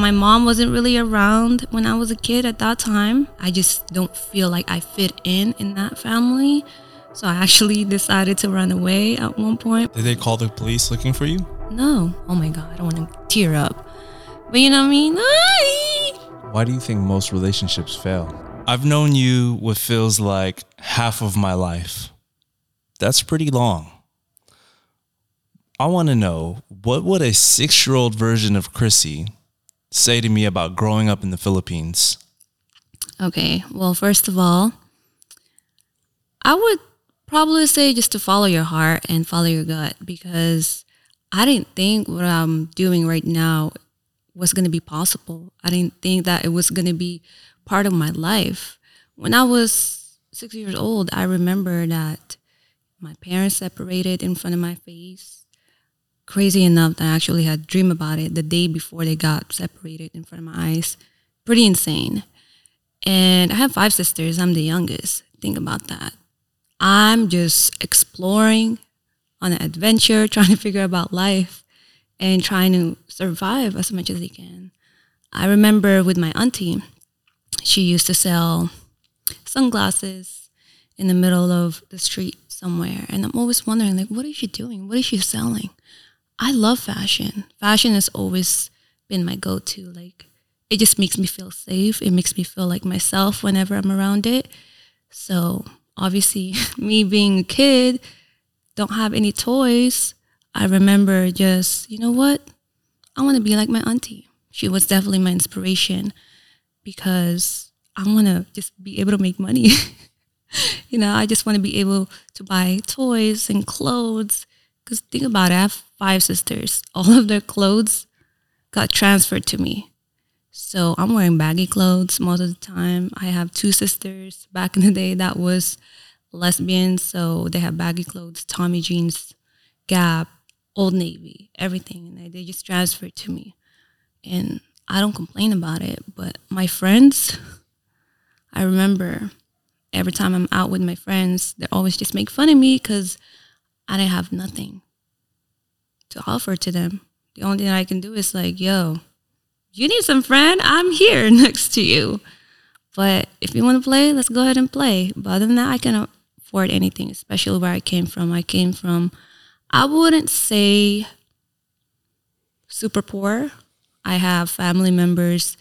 my mom wasn't really around when I was a kid at that time. I just don't feel like I fit in in that family. So I actually decided to run away at one point. Did they call the police looking for you? No. Oh my God, I don't want to tear up. But you know what I mean? Why do you think most relationships fail? I've known you what feels like half of my life. That's pretty long. I want to know what would a six year old version of Chrissy say to me about growing up in the Philippines? Okay, well, first of all, I would probably say just to follow your heart and follow your gut because I didn't think what I'm doing right now was going to be possible. I didn't think that it was going to be part of my life. When I was six years old, I remember that my parents separated in front of my face. Crazy enough, that I actually had a dream about it the day before they got separated in front of my eyes. Pretty insane. And I have five sisters. I'm the youngest. Think about that. I'm just exploring on an adventure, trying to figure about life and trying to survive as much as they can. I remember with my auntie, she used to sell sunglasses in the middle of the street somewhere. And I'm always wondering, like, what is she doing? What is she selling? I love fashion. Fashion has always been my go to. Like, it just makes me feel safe. It makes me feel like myself whenever I'm around it. So, obviously, me being a kid, don't have any toys. I remember just, you know what? I want to be like my auntie. She was definitely my inspiration because I want to just be able to make money. you know, I just want to be able to buy toys and clothes. Because think about it, I have five sisters. All of their clothes got transferred to me. So I'm wearing baggy clothes most of the time. I have two sisters. Back in the day, that was lesbians. So they have baggy clothes, Tommy jeans, Gap, Old Navy, everything. And they just transferred to me. And I don't complain about it. But my friends, I remember every time I'm out with my friends, they always just make fun of me because I didn't have nothing to offer to them. The only thing I can do is like, yo, you need some friend? I'm here next to you. But if you want to play, let's go ahead and play. But other than that, I can afford anything, especially where I came from. I came from, I wouldn't say super poor. I have family members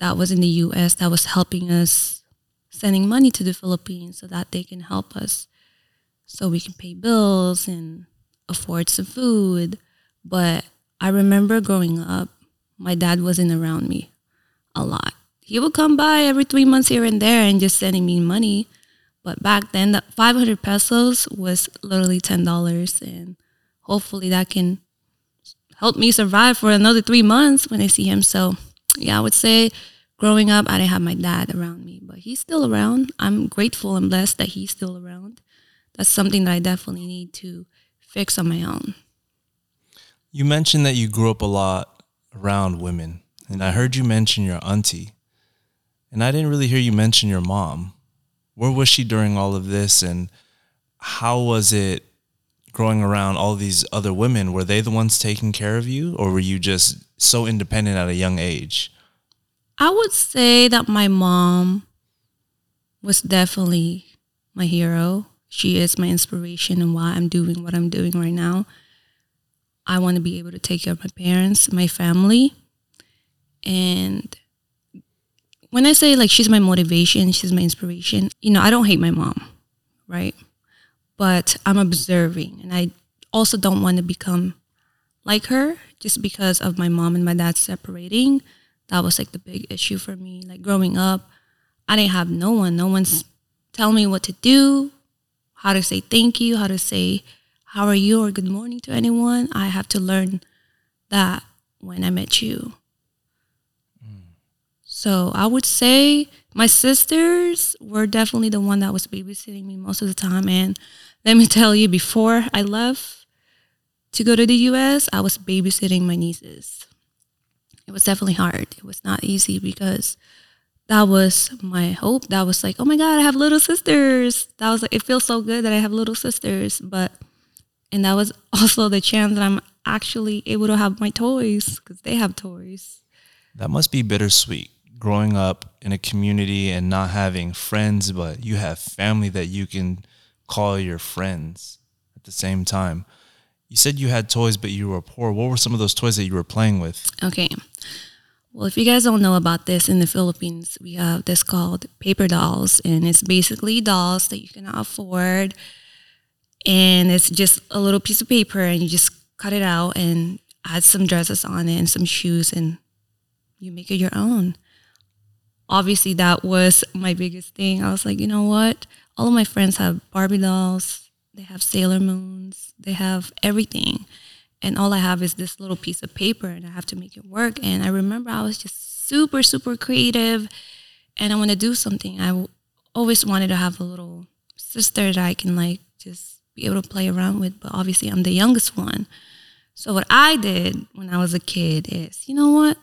that was in the US that was helping us sending money to the Philippines so that they can help us so we can pay bills and afford some food. But I remember growing up, my dad wasn't around me a lot. He would come by every three months here and there and just sending me money. But back then, that 500 pesos was literally $10. And hopefully that can help me survive for another three months when I see him. So, yeah, I would say growing up, I didn't have my dad around me, but he's still around. I'm grateful and blessed that he's still around. That's something that I definitely need to fix on my own. You mentioned that you grew up a lot around women, and I heard you mention your auntie, and I didn't really hear you mention your mom. Where was she during all of this, and how was it growing around all these other women? Were they the ones taking care of you, or were you just so independent at a young age? I would say that my mom was definitely my hero. She is my inspiration and why I'm doing what I'm doing right now. I want to be able to take care of my parents, my family. And when I say like she's my motivation, she's my inspiration, you know, I don't hate my mom, right? But I'm observing and I also don't want to become like her just because of my mom and my dad separating. That was like the big issue for me. Like growing up, I didn't have no one. No one's telling me what to do, how to say thank you, how to say how are you or good morning to anyone. I have to learn that when I met you. So I would say my sisters were definitely the one that was babysitting me most of the time. And let me tell you, before I left to go to the US, I was babysitting my nieces. It was definitely hard. It was not easy because that was my hope. That was like, oh my God, I have little sisters. That was like, it feels so good that I have little sisters. But, and that was also the chance that I'm actually able to have my toys because they have toys. That must be bittersweet growing up in a community and not having friends, but you have family that you can call your friends at the same time. You said you had toys, but you were poor. What were some of those toys that you were playing with? Okay. Well, if you guys don't know about this in the Philippines, we have this called paper dolls, and it's basically dolls that you cannot afford. And it's just a little piece of paper, and you just cut it out and add some dresses on it and some shoes, and you make it your own. Obviously, that was my biggest thing. I was like, you know what? All of my friends have Barbie dolls, they have Sailor Moons, they have everything and all I have is this little piece of paper and I have to make it work. And I remember I was just super, super creative and I want to do something. I always wanted to have a little sister that I can like just be able to play around with, but obviously I'm the youngest one. So what I did when I was a kid is, you know what?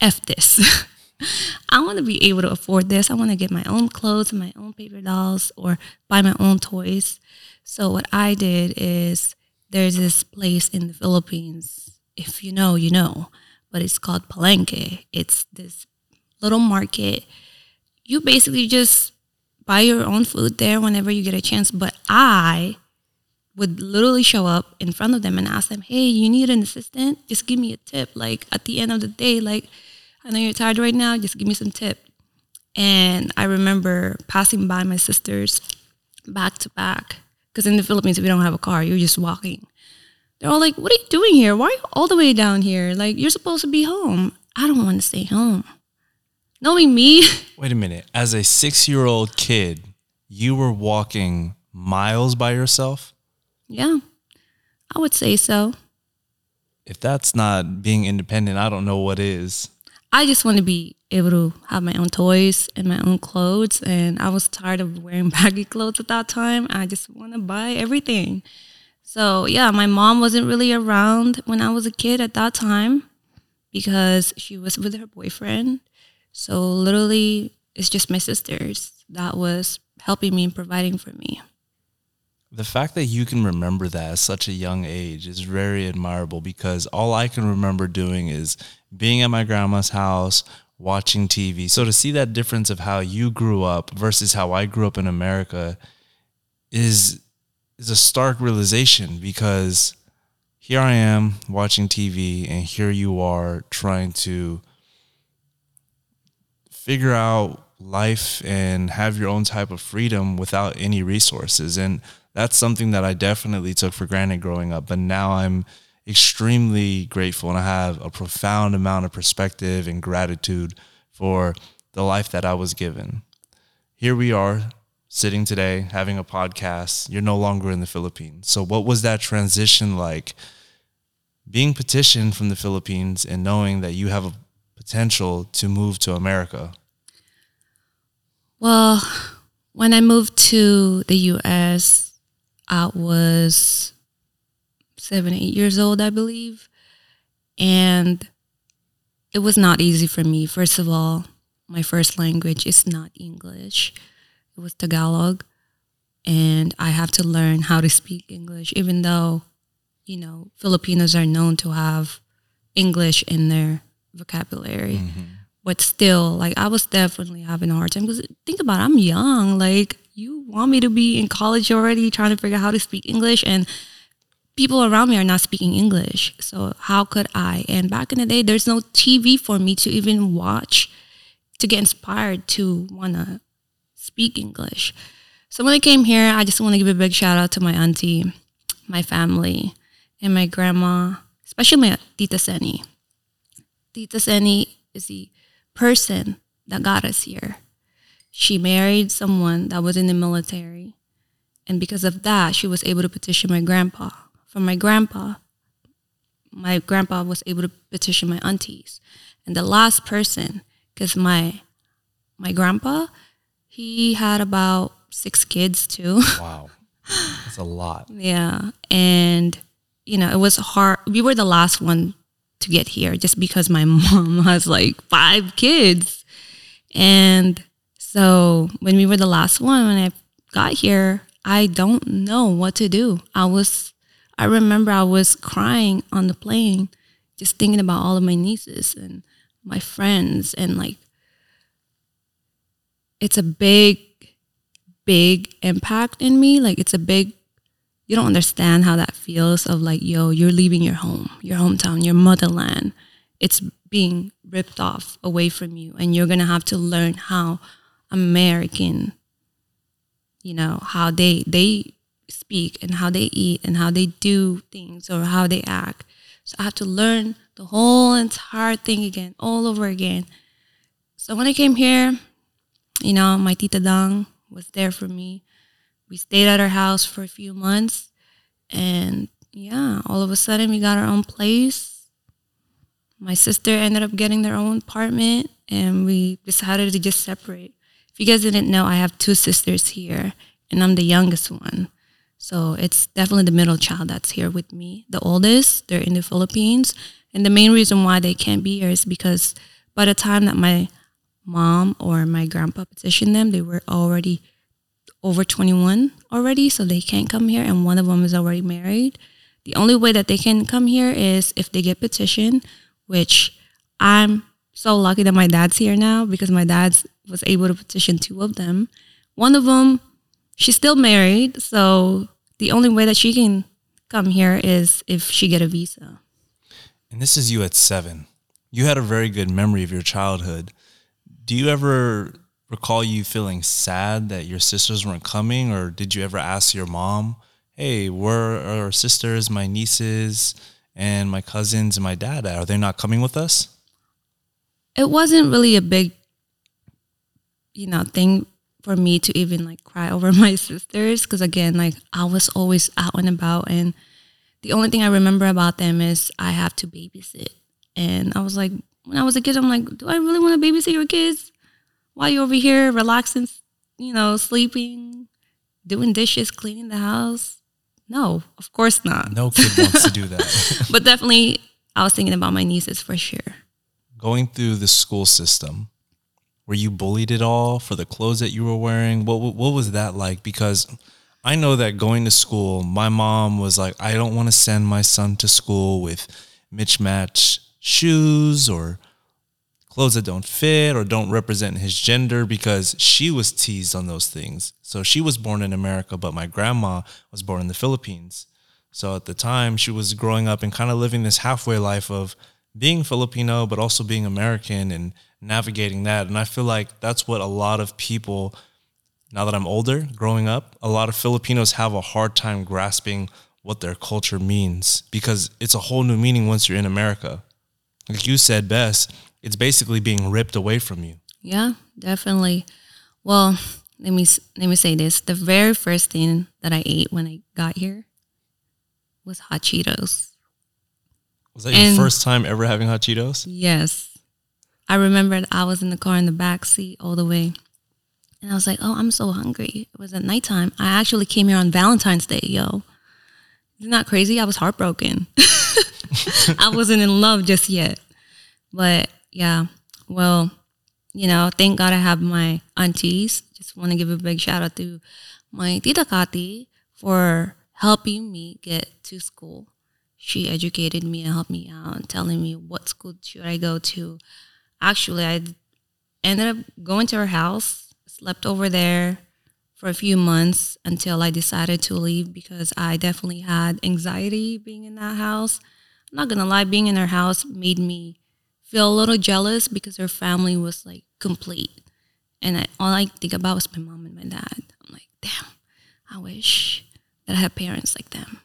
F this. I want to be able to afford this. I want to get my own clothes and my own paper dolls or buy my own toys. So what I did is there's this place in the Philippines. If you know, you know, but it's called palengke. It's this little market. You basically just buy your own food there whenever you get a chance. But I would literally show up in front of them and ask them, "Hey, you need an assistant? Just give me a tip." Like at the end of the day, like I know you're tired right now, just give me some tip. And I remember passing by my sisters back to back because in the Philippines, if you don't have a car, you're just walking. They're all like, What are you doing here? Why are you all the way down here? Like, you're supposed to be home. I don't want to stay home. Knowing me. Wait a minute. As a six year old kid, you were walking miles by yourself? Yeah, I would say so. If that's not being independent, I don't know what is. I just want to be able to have my own toys and my own clothes. And I was tired of wearing baggy clothes at that time. I just want to buy everything. So, yeah, my mom wasn't really around when I was a kid at that time because she was with her boyfriend. So, literally, it's just my sisters that was helping me and providing for me. The fact that you can remember that at such a young age is very admirable because all I can remember doing is being at my grandma's house, watching TV. So to see that difference of how you grew up versus how I grew up in America is is a stark realization because here I am watching TV and here you are trying to figure out life and have your own type of freedom without any resources and that's something that I definitely took for granted growing up but now I'm extremely grateful and I have a profound amount of perspective and gratitude for the life that I was given. Here we are sitting today having a podcast. You're no longer in the Philippines. So, what was that transition like being petitioned from the Philippines and knowing that you have a potential to move to America? Well, when I moved to the US, I was seven, eight years old, I believe. And it was not easy for me. First of all, my first language is not English, it was Tagalog. And I have to learn how to speak English, even though, you know, Filipinos are known to have English in their vocabulary. Mm-hmm. But still, like, I was definitely having a hard time because think about it, I'm young. Like, you want me to be in college already trying to figure out how to speak English. And people around me are not speaking English. So how could I? And back in the day, there's no TV for me to even watch to get inspired to want to speak English. So when I came here, I just want to give a big shout out to my auntie, my family, and my grandma, especially my Tita Seni. Tita Seni is the person that got us here. She married someone that was in the military. And because of that, she was able to petition my grandpa from my grandpa, my grandpa was able to petition my aunties. And the last person, because my my grandpa, he had about six kids too. Wow. That's a lot. yeah. And, you know, it was hard. We were the last one to get here just because my mom has like five kids. And so when we were the last one, when I got here, I don't know what to do. I was I remember I was crying on the plane, just thinking about all of my nieces and my friends and like it's a big big impact in me. Like it's a big you don't understand how that feels of like yo you're leaving your home your hometown your motherland. It's being ripped off away from you and you're gonna have to learn how american you know how they they speak and how they eat and how they do things or how they act. So i have to learn the whole entire thing again all over again. So when i came here you know my tita dang was there for me. We stayed at her house for a few months and yeah all of a sudden we got our own place. My sister ended up getting their own apartment and we decided to just separate. If you guys didn't know i have two sisters here and i'm the youngest one so it's definitely the middle child that's here with me the oldest they're in the philippines and the main reason why they can't be here is because by the time that my mom or my grandpa petitioned them they were already over 21 already, so they can't come here, and one of them is already married. The only way that they can come here is if they get petition, which I'm so lucky that my dad's here now because my dad was able to petition two of them. One of them, she's still married, so the only way that she can come here is if she get a visa. And this is you at seven. You had a very good memory of your childhood. Do you ever recall you feeling sad that your sisters weren't coming, or did you ever ask your mom, "Hey, where are our sisters, my nieces, and my cousins and my dad at? Are they not coming with us?" It wasn't really a big, you know, thing for me to even like cry over my sisters because again, like I was always out and about, and the only thing I remember about them is I have to babysit, and I was like, when I was a kid, I'm like, do I really want to babysit your kids? while you're over here relaxing, you know, sleeping, doing dishes, cleaning the house. No, of course not. No kid wants to do that. but definitely, I was thinking about my nieces for sure. Going through the school system, were you bullied at all for the clothes that you were wearing? What what was that like? Because I know that going to school, my mom was like, I don't want to send my son to school with mismatched shoes or clothes that don't fit or don't represent his gender because she was teased on those things. So she was born in America, but my grandma was born in the Philippines. So at the time, she was growing up and kind of living this halfway life of being Filipino, but also being American and navigating that. And I feel like that's what a lot of people, now that I'm older, growing up, a lot of Filipinos have a hard time grasping what their culture means because it's a whole new meaning once you're in America. Like you said best, it's basically being ripped away from you. Yeah, definitely. Well, let me let me say this: the very first thing that I ate when I got here was hot Cheetos. Was that and your first time ever having hot Cheetos? Yes, I remembered I was in the car in the back seat all the way, and I was like, "Oh, I'm so hungry." It was at nighttime. I actually came here on Valentine's Day, yo. Isn't that crazy? I was heartbroken. I wasn't in love just yet, but yeah. Well, you know, thank God I have my aunties. Just want to give a big shout out to my Tita Kati for helping me get to school. She educated me and helped me out telling me what school should I go to. Actually, I ended up going to her house, slept over there for a few months until I decided to leave because I definitely had anxiety being in that house. I'm not gonna lie, being in her house made me feel a little jealous because her family was like complete. And I, all I think about was my mom and my dad. I'm like, damn, I wish that I had parents like them.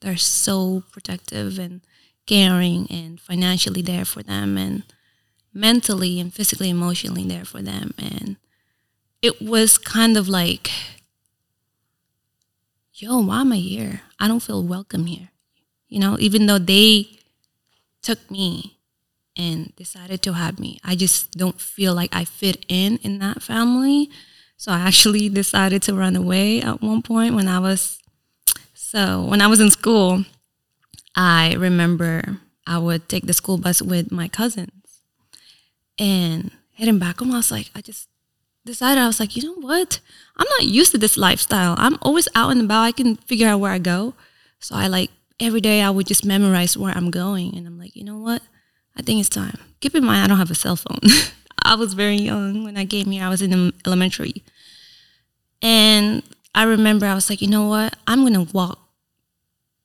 They're so protective and caring and financially there for them and mentally and physically, emotionally there for them. And it was kind of like, yo, why am I here? I don't feel welcome here. You know, even though they took me and decided to have me. I just don't feel like I fit in in that family. So I actually decided to run away at one point when I was so when I was in school, I remember I would take the school bus with my cousins and heading back home, I was like, I just decided I was like, you know what? I'm not used to this lifestyle. I'm always out and about. I can figure out where I go. So I like every day I would just memorize where I'm going and I'm like, you know what? I think it's time. Keep in mind, I don't have a cell phone. I was very young when I came here. I was in elementary. And I remember I was like, you know what? I'm going to walk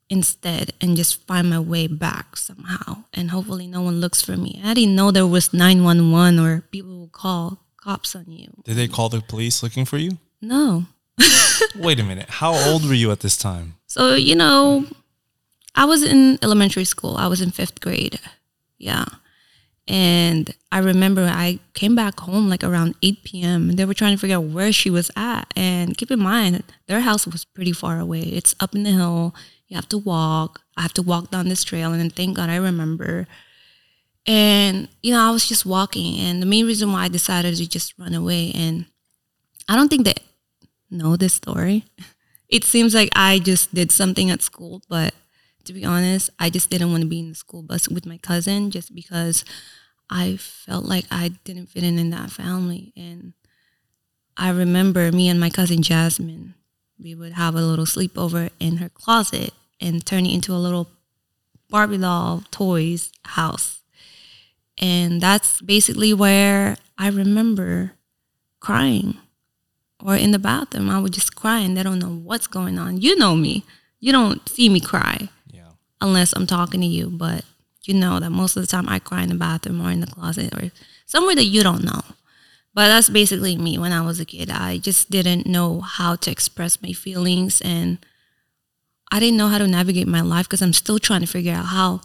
instead and just find my way back somehow. And hopefully no one looks for me. I didn't know there was 911 or people will call cops on you. Did they call the police looking for you? No. Wait a minute. How old were you at this time? So, you know, I was in elementary school. I was in fifth grade. Yeah. And I remember I came back home like around 8 p.m. and they were trying to figure out where she was at. And keep in mind, their house was pretty far away. It's up in the hill. You have to walk. I have to walk down this trail. And thank God I remember. And, you know, I was just walking. And the main reason why I decided to just run away. And I don't think they know this story. It seems like I just did something at school, but to be honest, I just didn't want to be in the school bus with my cousin just because I felt like I didn't fit in in that family. And I remember me and my cousin Jasmine, we would have a little sleepover in her closet and turn it into a little Barbie doll toys house. And that's basically where I remember crying or in the bathroom. I would just cry and they don't know what's going on. You know me. You don't see me cry unless I'm talking to you. But you know that most of the time I cry in the bathroom or in the closet or somewhere that you don't know. But that's basically me when I was a kid. I just didn't know how to express my feelings and I didn't know how to navigate my life because I'm still trying to figure out how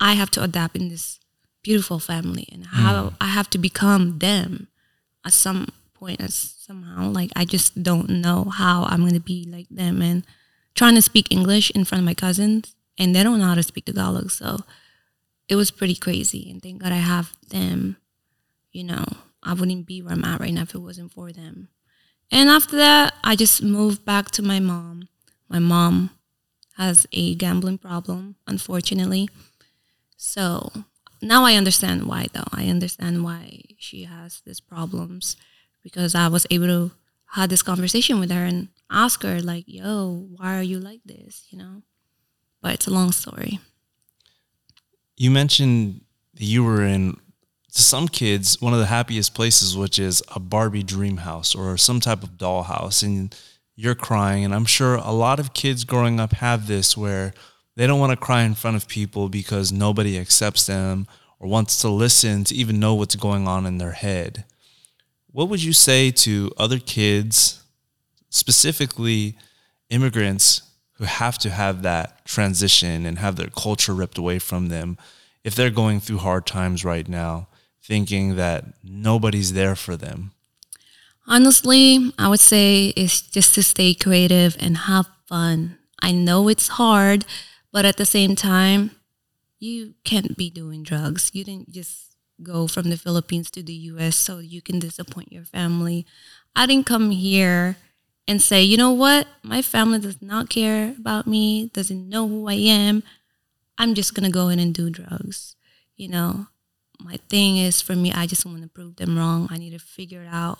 I have to adapt in this beautiful family and how mm. I have to become them at some point as somehow like I just don't know how I'm going to be like them and trying to speak English in front of my cousins and they don't know how to speak Tagalog. So it was pretty crazy. And thank God I have them. You know, I wouldn't be where I'm at right now if it wasn't for them. And after that, I just moved back to my mom. My mom has a gambling problem, unfortunately. So now I understand why, though. I understand why she has these problems because I was able to have this conversation with her and ask her, like, yo, why are you like this? You know? But it's a long story. You mentioned you were in to some kids one of the happiest places, which is a Barbie dream house or some type of dollhouse, and you're crying. And I'm sure a lot of kids growing up have this where they don't want to cry in front of people because nobody accepts them or wants to listen to even know what's going on in their head. What would you say to other kids, specifically immigrants who have to have that transition and have their culture ripped away from them if they're going through hard times right now, thinking that nobody's there for them? Honestly, I would say it's just to stay creative and have fun. I know it's hard, but at the same time, you can't be doing drugs. You didn't just go from the Philippines to the US so you can disappoint your family. I didn't come here and say, you know what? My family does not care about me, doesn't know who I am. I'm just going to go in and do drugs. You know, my thing is for me, I just want to prove them wrong. I need to figure out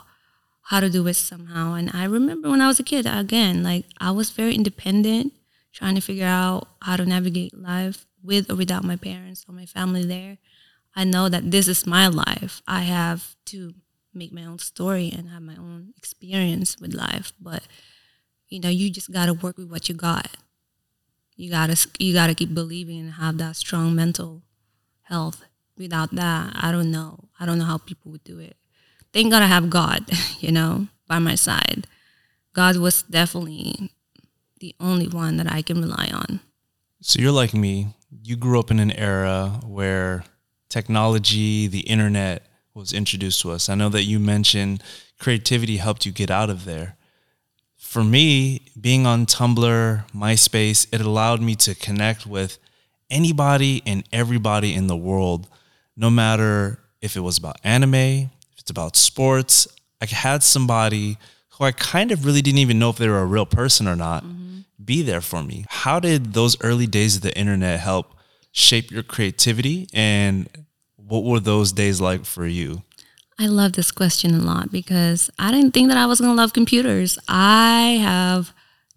how to do it somehow. And I remember when I was a kid, again, like I was very independent, trying to figure out how to navigate life with or without my parents or my family there. I know that this is my life. I have to make my own story and have my own experience with life. But you know, you just gotta work with what you got. You gotta you gotta keep believing and have that strong mental health. Without that, I don't know. I don't know how people would do it. Thank God I have God, you know, by my side. God was definitely the only one that I can rely on. So you're like me. You grew up in an era where technology, the internet, was introduced to us. I know that you mentioned creativity helped you get out of there. For me, being on Tumblr, MySpace, it allowed me to connect with anybody and everybody in the world, no matter if it was about anime, if it's about sports. I had somebody who I kind of really didn't even know if they were a real person or not mm-hmm. be there for me. How did those early days of the internet help shape your creativity and what were those days like for you? I love this question a lot because I didn't think that I was going to love computers. I have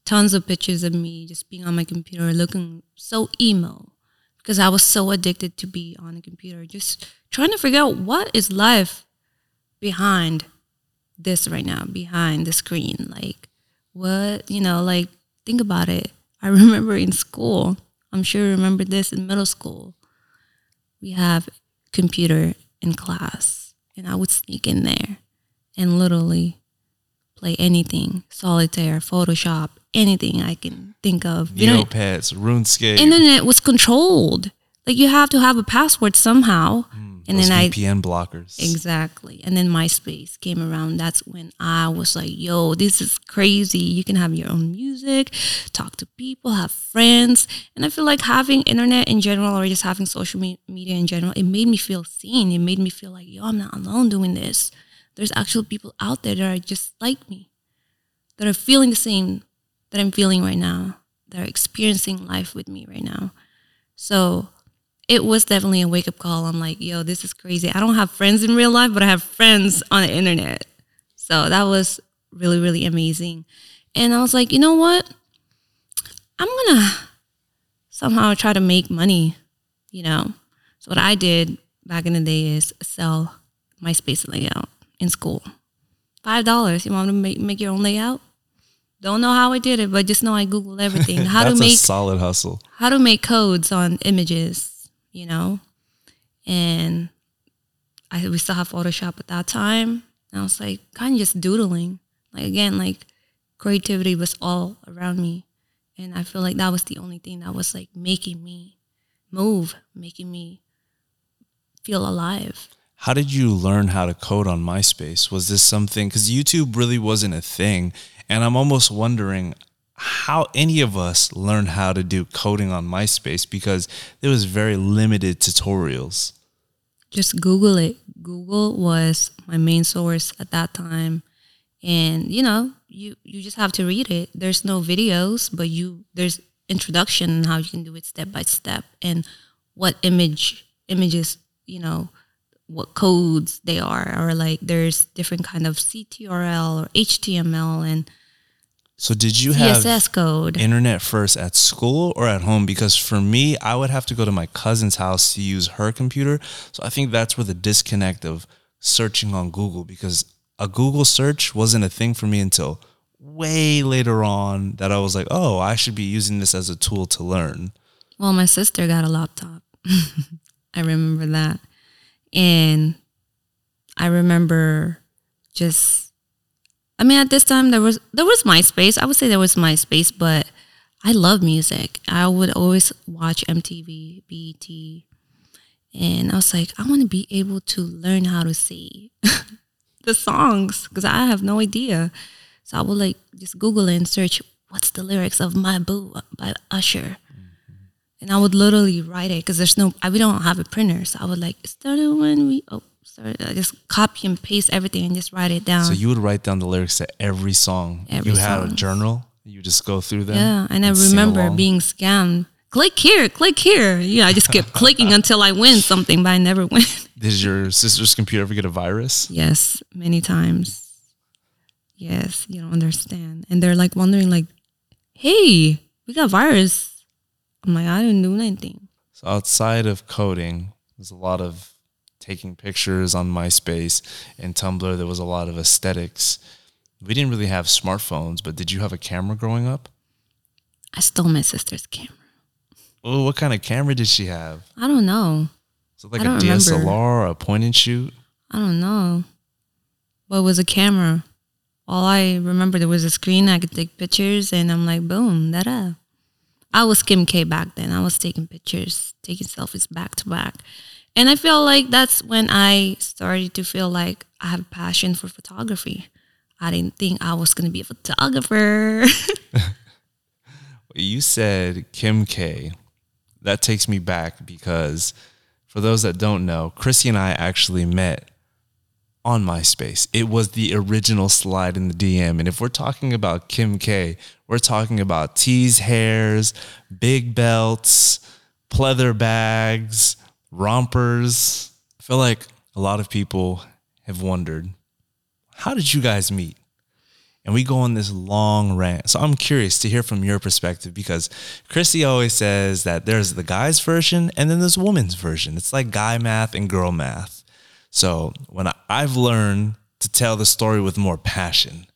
tons of pictures of me just being on my computer looking so emo because I was so addicted to be on a computer, just trying to figure out what is life behind this right now, behind the screen. Like, what, you know, like, think about it. I remember in school, I'm sure you remember this in middle school, we have computer in class, and I would sneak in there and literally play anything solitaire, Photoshop, anything I can think of. You know, Neopets, RuneScape, internet was controlled. Like you have to have a password somehow. Mm. And those then I VPN blockers. exactly. And then MySpace came around. That's when I was like, "Yo, this is crazy. You can have your own music, talk to people, have friends." And I feel like having internet in general, or just having social me- media in general, it made me feel seen. It made me feel like, "Yo, I'm not alone doing this. There's actual people out there that are just like me, that are feeling the same that I'm feeling right now, that are experiencing life with me right now." So it was definitely a wake up call. I'm like, yo, this is crazy. I don't have friends in real life, but I have friends on the internet. So that was really, really amazing. And I was like, you know what? I'm going to somehow try to make money, you know? So what I did back in the day is sell MySpace layout in school. $5. You want to make, make your own layout? Don't know how I did it, but just know I Googled everything. How to make a solid hustle. how to make codes on images, you know, and I we still have Photoshop at that time. And I was like kind of just doodling. Like again, like creativity was all around me, and I feel like that was the only thing that was like making me move, making me feel alive. How did you learn how to code on MySpace? Was this something because YouTube really wasn't a thing, and I'm almost wondering how any of us learned how to do coding on MySpace because there was very limited tutorials. just Google it. Google was my main source at that time. And you know, you you just have to read it. There's no videos, but you there's introduction on how you can do it step by step and what image images, you know, what codes they are or like there's different kind of CTRL or HTML and So did you have CSS code. internet first at school or at home? Because for me, I would have to go to my cousin's house to use her computer. So I think that's where the disconnect of searching on Google because a Google search wasn't a thing for me until way later on that I was like, oh, I should be using this as a tool to learn. Well, my sister got a laptop. I remember that. And I remember just I mean at this time there was there was MySpace. I would say there was MySpace, but I love music. I would always watch MTV, BET. And I was like, I want to be able to learn how to see the songs because I have no idea. So I would like just Google and search what's the lyrics of My Boo by Usher and I would literally write it because there's no, I, we don't have a printer, so I would like started when we oh I uh, just copy and paste everything and just write it down. So you would write down the lyrics to every song. Every you had a journal. You just go through them. yeah, and I sing remember being scammed. Click here, click here. Yeah, I just kept clicking until I win something, but I never win. Did your sister's computer ever get a virus? yes, many times. Yes, you don't understand, and they're like wondering, like, "Hey, we got virus." I'm like, I didn't do anything. So outside of coding, there's a lot of taking pictures on MySpace and Tumblr. There was a lot of aesthetics. We didn't really have smartphones, but did you have a camera growing up? I stole my sister's camera. Oh, what kind of camera did she have? I don't know. It like a DSLR remember. or a point and shoot? I don't know. But it was a camera. All I remember there was a screen I could take pictures and I'm like, boom, da I was Kim K back then. I was taking pictures, taking selfies back to back. And I feel like that's when I started to feel like I have a passion for photography. I didn't think I was gonna be a photographer. You said Kim K. That takes me back because for those that don't know, Chrissy and I actually met on MySpace. It was the original slide in the DM. And if we're talking about Kim K, we're talking about tease hairs, big belts, pleather bags, rompers. I feel like a lot of people have wondered, how did you guys meet? and we go on this long rant. So I'm curious to hear from your perspective because Chrissy always says that there's the guy's version and then there's woman's version. It's like guy math and girl math. So when I, I've learned to tell the story with more passion,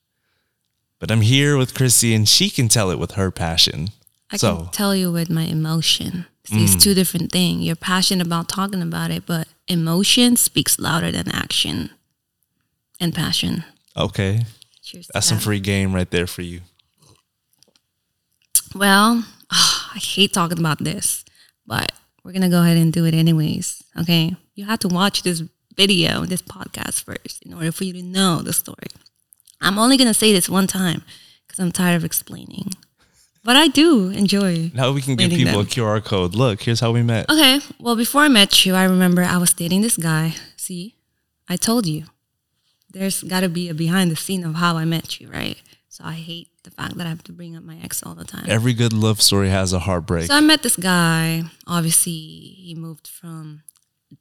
but I'm here with Chrissy and she can tell it with her passion. I so can tell you with my emotion. See, It's two mm. different things. You're passionate about talking about it, but emotion speaks louder than action and passion. okay, Cheers. to that's some that. free game right there for you. Well, I hate talking about this, but we're gonna go ahead and do it anyways. Okay, you have to watch this video, this podcast first, in order for you to know the story. I'm only gonna say this one time because I'm tired of explaining, but I do enjoy. Now we can give people them. a QR code. Look, here's how we met. Okay, well, before I met you, I remember I was dating this guy. See, I told you. There's got to be a behind the scene of how I met you, right? So I hate the fact that I have to bring up my ex all the time. Every good love story has a heartbreak. So I met this guy. Obviously, he moved from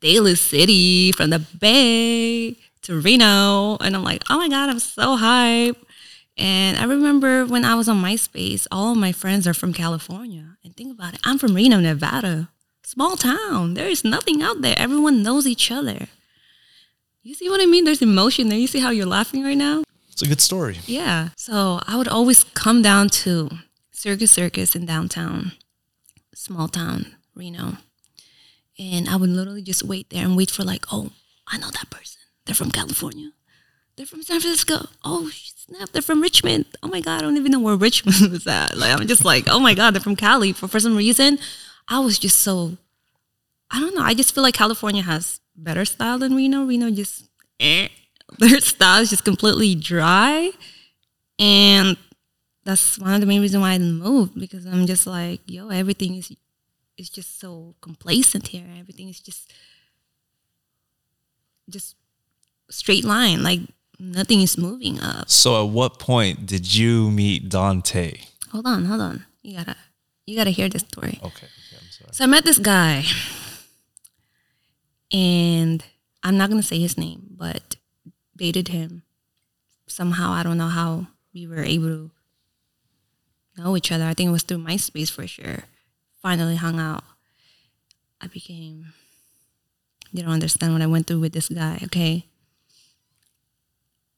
Daly City, from the Bay to Reno. And I'm like, oh my God, I'm so hype. And I remember when I was on MySpace, all of my friends are from California. And think about it, I'm from Reno, Nevada. Small town. There is nothing out there. Everyone knows each other. You see what I mean? There's emotion there. You see how you're laughing right now? It's a good story. Yeah. So I would always come down to Circus Circus in downtown, small town, Reno. And I would literally just wait there and wait for like, oh, I know that person. They're from California. They're from San Francisco. Oh snap, they're from Richmond. Oh my God, I don't even know where Richmond was at. Like I'm just like, oh my God, they're from Cali. For for some reason, I was just so I don't know. I just feel like California has better style than Reno. Reno just eh. their style is just completely dry. And that's one of the main reasons why I didn't move because I'm just like, yo, everything is is just so complacent here. Everything is just just straight line. Like nothing is moving up. So, at what point did you meet Dontae? Hold on, hold on. You gotta you gotta hear this story. Okay, okay I'm sorry. So I met this guy, and I'm not gonna say his name, but dated him. Somehow I don't know how we were able to know each other. I think it was through MySpace for sure. Finally hung out. I became. You don't understand what I went through with this guy, okay?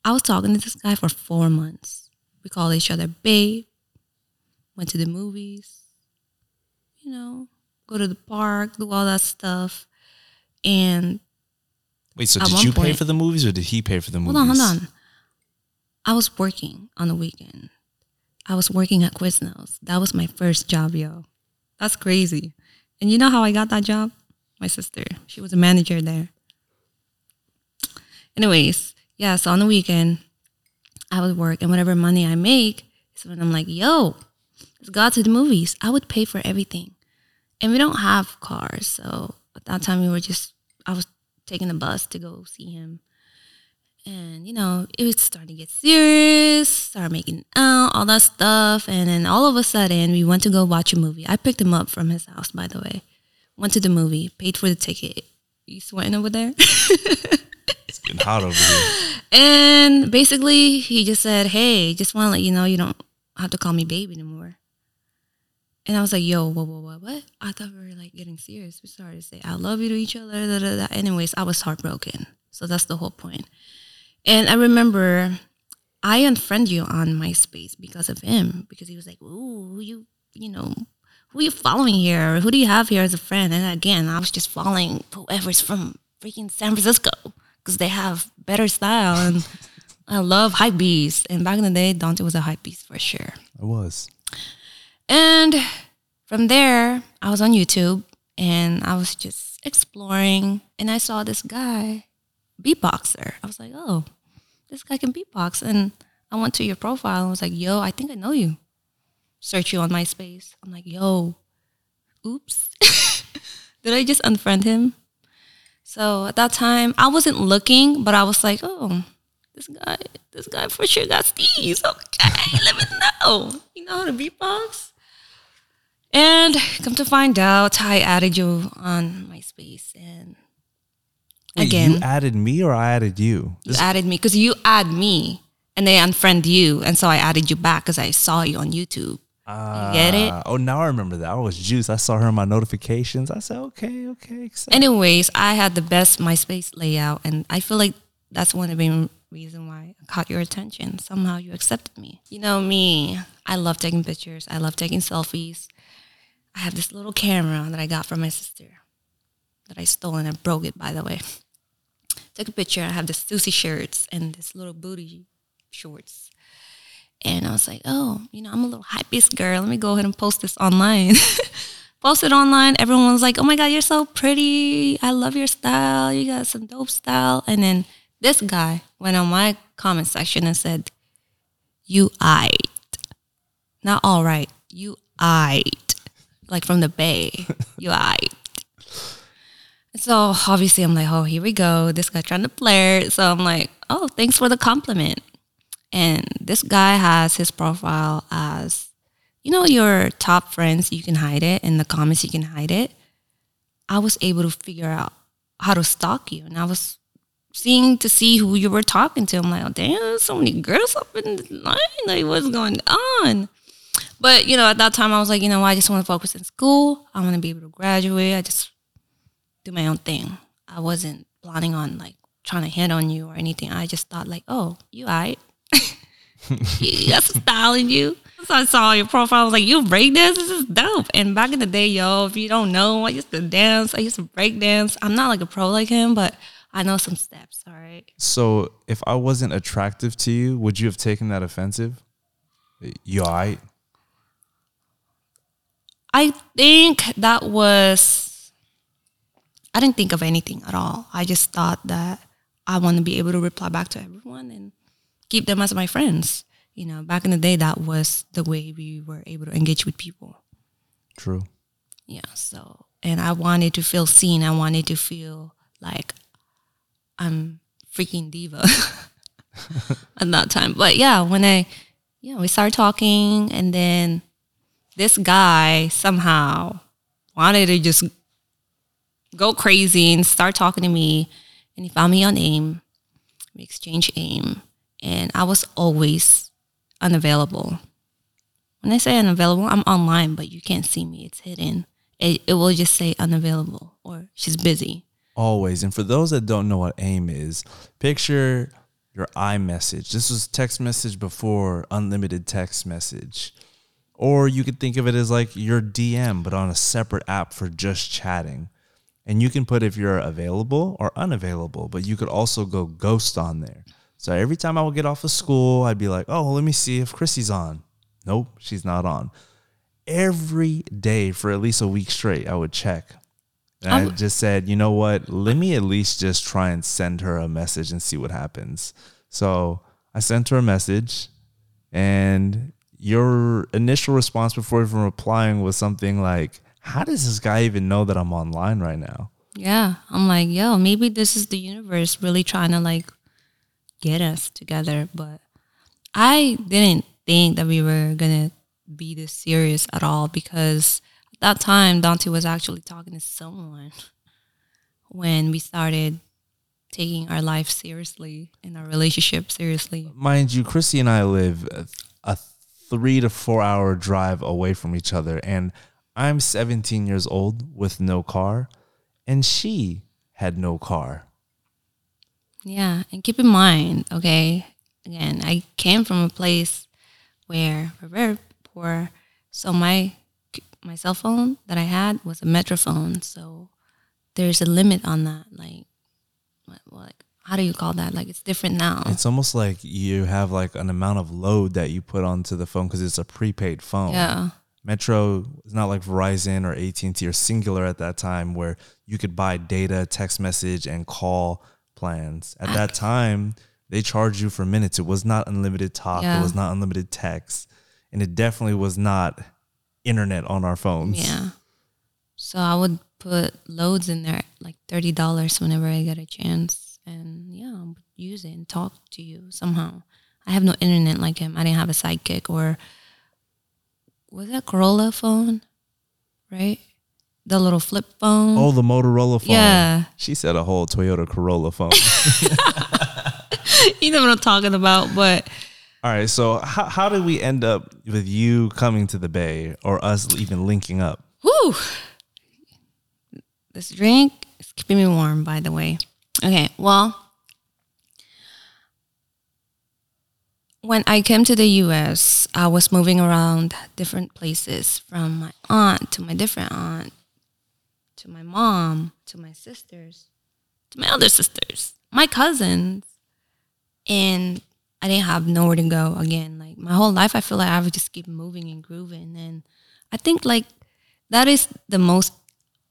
I was talking to this guy for four months. We called each other babe. Went to the movies you know, go to the park, do all that stuff. And Wait, so did you pay for the movies or did he pay for the movies? hold on, hold on. I was working on the weekend. I was working at Quiznos. That was my first job, yo. That's crazy. And you know how I got that job? My sister. She was a manager there. Anyways, yeah, so on the weekend, I would work and whatever money I make is when I'm like, yo, let's go out to the movies. I would pay for everything. And we don't have cars. So at that time we were just I was taking the bus to go see him. And you know, it was starting to get serious, start making out, all that stuff. And then all of a sudden we went to go watch a movie. I picked him up from his house, by the way. Went to the movie, paid for the ticket. You sweating over there? It's getting hot over here. And basically, he just said, "Hey, just want to let you know you don't have to call me baby anymore." And I was like, "Yo, what, what, what, what?" I thought we were like getting serious. We started to say, "I love you" to each other. Da, da, da. Anyways, I was heartbroken. So that's the whole point. And I remember I unfriended you on MySpace because of him because he was like, "Ooh, who you, you know." Who are you following here? Who do you have here as a friend? And again, I was just following whoever's from freaking San Francisco because they have better style and I love hype beast. And back in the day, Dontae was a hype beast for sure. I was. And from there, I was on YouTube and I was just exploring and I saw this guy, beatboxer. I was like, oh, this guy can beatbox. And I went to your profile and was like, yo, I think I know you. Search you on MySpace. I'm like, yo, oops. Did I just unfriend him? So at that time, I wasn't looking, but I was like, oh, this guy, this guy for sure got steez. Okay, let me know. You know how to beatbox? And come to find out, I added you on MySpace, and Wait, again, you added me or I added you? you added me because you add me, and they unfriend you, and so I added you back because I saw you on YouTube. You get it? Ah, Oh, now I remember that. I was juice. I saw her in my notifications. I said, okay, okay. accept. Anyways, I had the best MySpace layout, and I feel like that's one of the main reason why I caught your attention. Somehow you accepted me. You know me. I love taking pictures. I love taking selfies. I have this little camera that I got from my sister that I stole and I broke it by the way. Took a picture. I have the Susie shirts and this little booty shorts. And I was like, oh, you know, I'm a little hypebeast girl. Let me go ahead and post this online. post it online. Everyone was like, oh my God, you're so pretty. I love your style. You got some dope style. And then this guy went on my comment section and said, you eyed. Not all right. You eyed. Like from the bay. You eyed. So obviously I'm like, oh, here we go. This guy trying to flirt. So I'm like, oh, thanks for the compliment. And this guy has his profile as, you know, your top friends, you can hide it. In the comments, you can hide it. I was able to figure out how to stalk you. And I was seeing to see who you were talking to. I'm like, oh, damn, there's so many girls up in the line. Like, what's going on? But, you know, at that time, I was like, you know, I just want to focus in school. I want to be able to graduate. I just do my own thing. I wasn't planning on like trying to hit on you or anything. I just thought like, oh, you alright. you got some style in you. So I saw your profile. I was like, you break dance? This is dope. And back in the day, yo, if you don't know, I used to dance. I used to break dance. I'm not like a pro like him, but I know some steps. All right. So if I wasn't attractive to you, would you have taken that offensive? You all right? I think that was, I didn't think of anything at all. I just thought that I want to be able to reply back to everyone and keep them as my friends. You know, back in the day, that was the way we were able to engage with people. True. Yeah. So, and I wanted to feel seen. I wanted to feel like I'm freaking diva at that time. But yeah, when I, yeah, we started talking, and then this guy somehow wanted to just go crazy and start talking to me. And he found me on AIM. We exchanged AIM. And I was always unavailable. When I say unavailable, I'm online, but you can't see me. It's hidden. It, it will just say unavailable or she's busy. Always. And for those that don't know what AIM is, picture your iMessage. This was text message before unlimited text message. Or you could think of it as like your DM, but on a separate app for just chatting. And you can put if you're available or unavailable, but you could also go ghost on there. So every time I would get off of school, I'd be like, oh, let me see if Chrissy's on. Nope, she's not on. Every day for at least a week straight, I would check. And I I'm- just said, you know what? Let me at least just try and send her a message and see what happens. So I sent her a message, and your initial response before even replying was something like, How does this guy even know that I'm online right now? Yeah. I'm like, yo, maybe this is the universe really trying to like get us together. But I didn't think that we were to be this serious at all because at that time, Dontae was actually talking to someone when we started taking our life seriously and our relationship seriously. Mind you, Chrissy and I live a three to four hour drive away from each other, and I'm 17 years old with no car, and she had no car. Yeah, and keep in mind, okay, again, I came from a place where we're very poor, so my my cell phone that I had was a Metrophone, so there's a limit on that. Like, what, what, like, how do you call that? Like, it's different now. It's almost like you have like an amount of load that you put onto the phone because it's a prepaid phone. yeah, Metro is not like Verizon or AT&T or Cingular at that time where you could buy data, text message and call plans. At ah. that time, they charged you for minutes. It was not unlimited talk, Yeah. it was not unlimited text, and it definitely was not internet on our phones. yeah. So I would put loads in there, like thirty dollars whenever I get a chance, and yeah, I would use it and talk to you somehow. I have no internet like him. I didn't have a sidekick or was that Corolla phone, right? The little flip phone. Oh, the Motorola phone. Yeah. She said a whole Toyota Corolla phone. you know what I'm talking about. But All right. So how how did we end up with you coming to the Bay or us even linking up? Whew. This drink is keeping me warm, by the way. Okay, well, when I came to the US, I was moving around different places from my aunt to my different aunt to my mom to my sisters to my other sisters, my cousins. And I didn't have nowhere to go again. Like my whole life, I feel like I would just keep moving and grooving. And I think like that is the most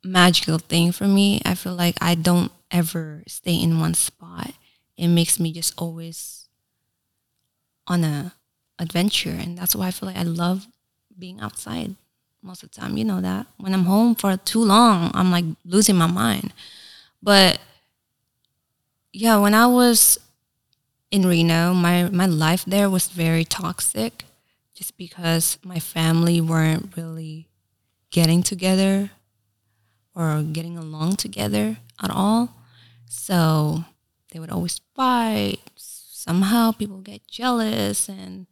magical thing for me. I feel like I don't ever stay in one spot. It makes me just always on a adventure, and that's why I feel like I love being outside most of the time. You know that when I'm home for too long, I'm like losing my mind. But yeah, when I was in Reno, my my life there was very toxic, just because my family weren't really getting together or getting along together at all. So they would always fight. Somehow people get jealous and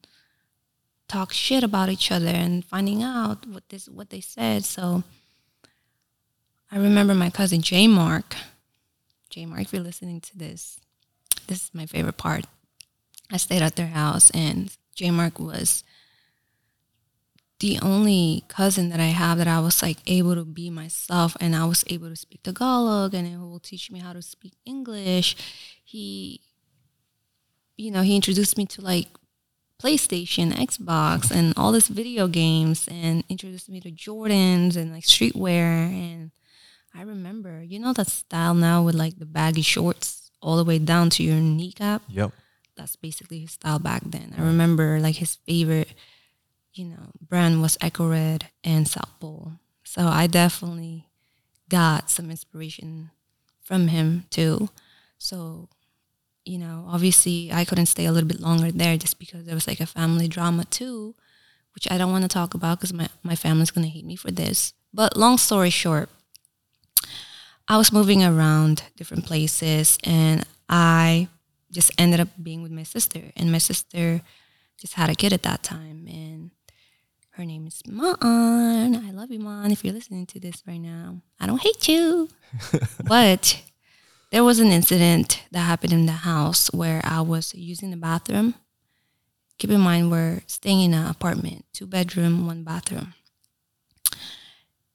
talk shit about each other and finding out what this what they said. So I remember my cousin J Mark. J Mark, if you're listening to this, this is my favorite part. I stayed at their house and J Mark was the only cousin that I have that I was like able to be myself and I was able to speak Tagalog and he will teach me how to speak English. He, you know, he introduced me to like PlayStation, Xbox, and all these video games and introduced me to Jordans and like streetwear. And I remember, you know, that style now with like the baggy shorts all the way down to your kneecap. Yep. That's basically his style back then. I remember like his favorite you know, brand was Ecko Red and South Pole. So I definitely got some inspiration from him too. So, you know, obviously I couldn't stay a little bit longer there just because there was like a family drama too, which I don't want to talk about because my, my family's going to hate me for this. But long story short, I was moving around different places and I just ended up being with my sister. And my sister just had a kid at that time. And her name is Maan. I love you, Maan. If you're listening to this right now, I don't hate you. but there was an incident that happened in the house where I was using the bathroom. Keep in mind, we're staying in an apartment, two bedroom, one bathroom.